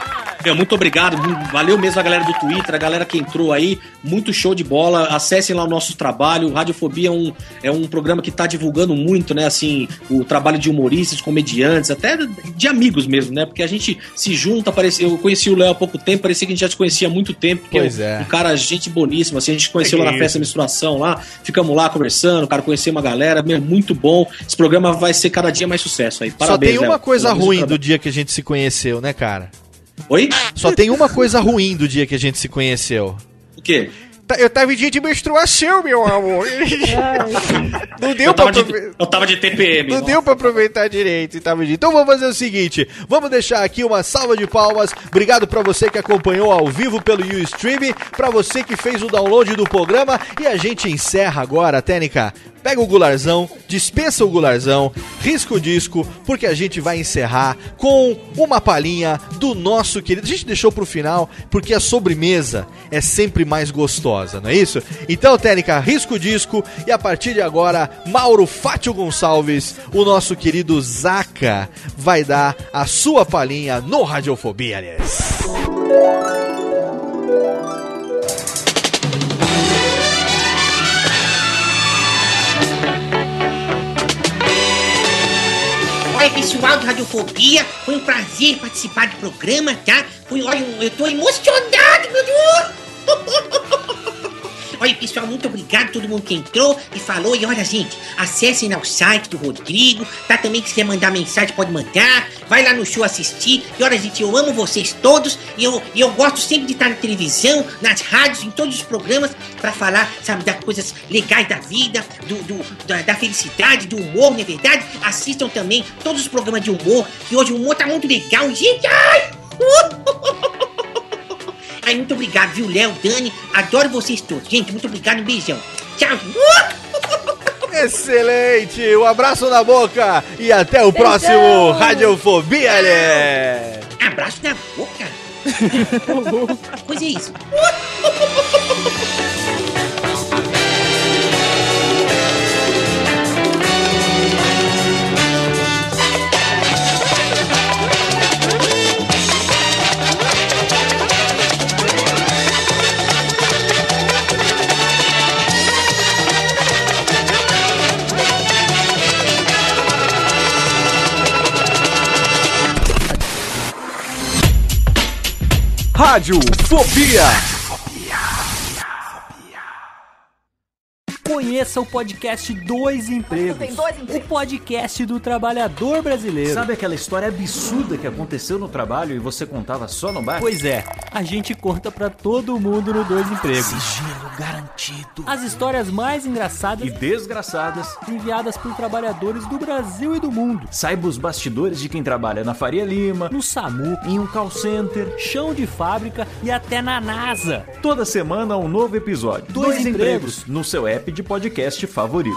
Meu, muito obrigado, valeu mesmo a galera do Twitter, a galera que entrou aí, muito show de bola, acessem lá o nosso trabalho, Radiofobia é um, é um programa que tá divulgando muito, né, assim, o trabalho de humoristas, comediantes, até de amigos mesmo, né, porque a gente se junta, parece, eu conheci o Léo há pouco tempo, parecia que a gente já se conhecia há muito tempo, porque Pois é. é. um cara, gente boníssima, assim, a gente conheceu É lá na festa da menstruação lá, ficamos lá conversando, cara, conheci uma galera, meu, muito bom, esse programa vai ser cada dia mais sucesso aí, Só parabéns, tem uma Léo. coisa Parabéns ruim do dia que a gente se conheceu, né, cara? Oi? Só tem uma coisa ruim do dia que a gente se conheceu. O quê? Tá- Eu tava em dia de menstruação, meu amor. Não deu Eu pra de, eu tava de TPM. Não nossa. deu pra aproveitar direito, tava de- Então vamos fazer o seguinte, vamos deixar aqui uma salva de palmas. Obrigado pra você que acompanhou ao vivo pelo Ustream, pra você que fez o download do programa e a gente encerra agora, Técnica. Pega o gularzão, dispensa o gularzão, risca o disco, porque a gente vai encerrar com uma palhinha do nosso querido. A gente deixou pro final, porque a sobremesa é sempre mais gostosa, não é isso? Então, Técnica, risca o disco e a partir de agora, Mauro Fátio Gonçalves, o nosso querido Zaca, vai dar a sua palhinha no Radiofobia, aliás. Pessoal do Radiofobia, foi um prazer participar do programa, tá? Foi, olha, eu tô emocionado, meu Deus! Olha, pessoal, muito obrigado a todo mundo que entrou e falou. E olha, gente, acessem ao site do Rodrigo, tá? Também que quiser mandar mensagem, pode mandar. Vai lá no show assistir. E olha, gente, eu amo vocês todos. E eu, e eu gosto sempre de estar na televisão, nas rádios, em todos os programas, pra falar, sabe, das coisas legais da vida, do, do- da, da felicidade, do humor, não é verdade? Assistam também todos os programas de humor, que hoje o humor tá muito legal, gente. Ai! Ai, muito obrigado, viu, Léo, Dani? Adoro vocês todos. Gente, muito obrigado, um beijão. Tchau. Excelente! Um abraço na boca e até o próximo Radiofobia, Lê! Abraço na boca. Que coisa é isso? Rádio Fobia. Conheça o podcast Dois Empregos. Tem dois empregos. O podcast do trabalhador brasileiro. Sabe aquela história absurda que aconteceu no trabalho e você contava só no bar? Pois é, a gente conta pra todo mundo no Dois Empregos. Sigilo garantido. As histórias mais engraçadas E desgraçadas. enviadas por trabalhadores do Brasil e do mundo. Saiba os bastidores de quem trabalha na Faria Lima, No SAMU, em um call center. chão de fábrica e até na NASA. Toda semana um novo episódio. Dois empregos. no seu app de podcast favorito.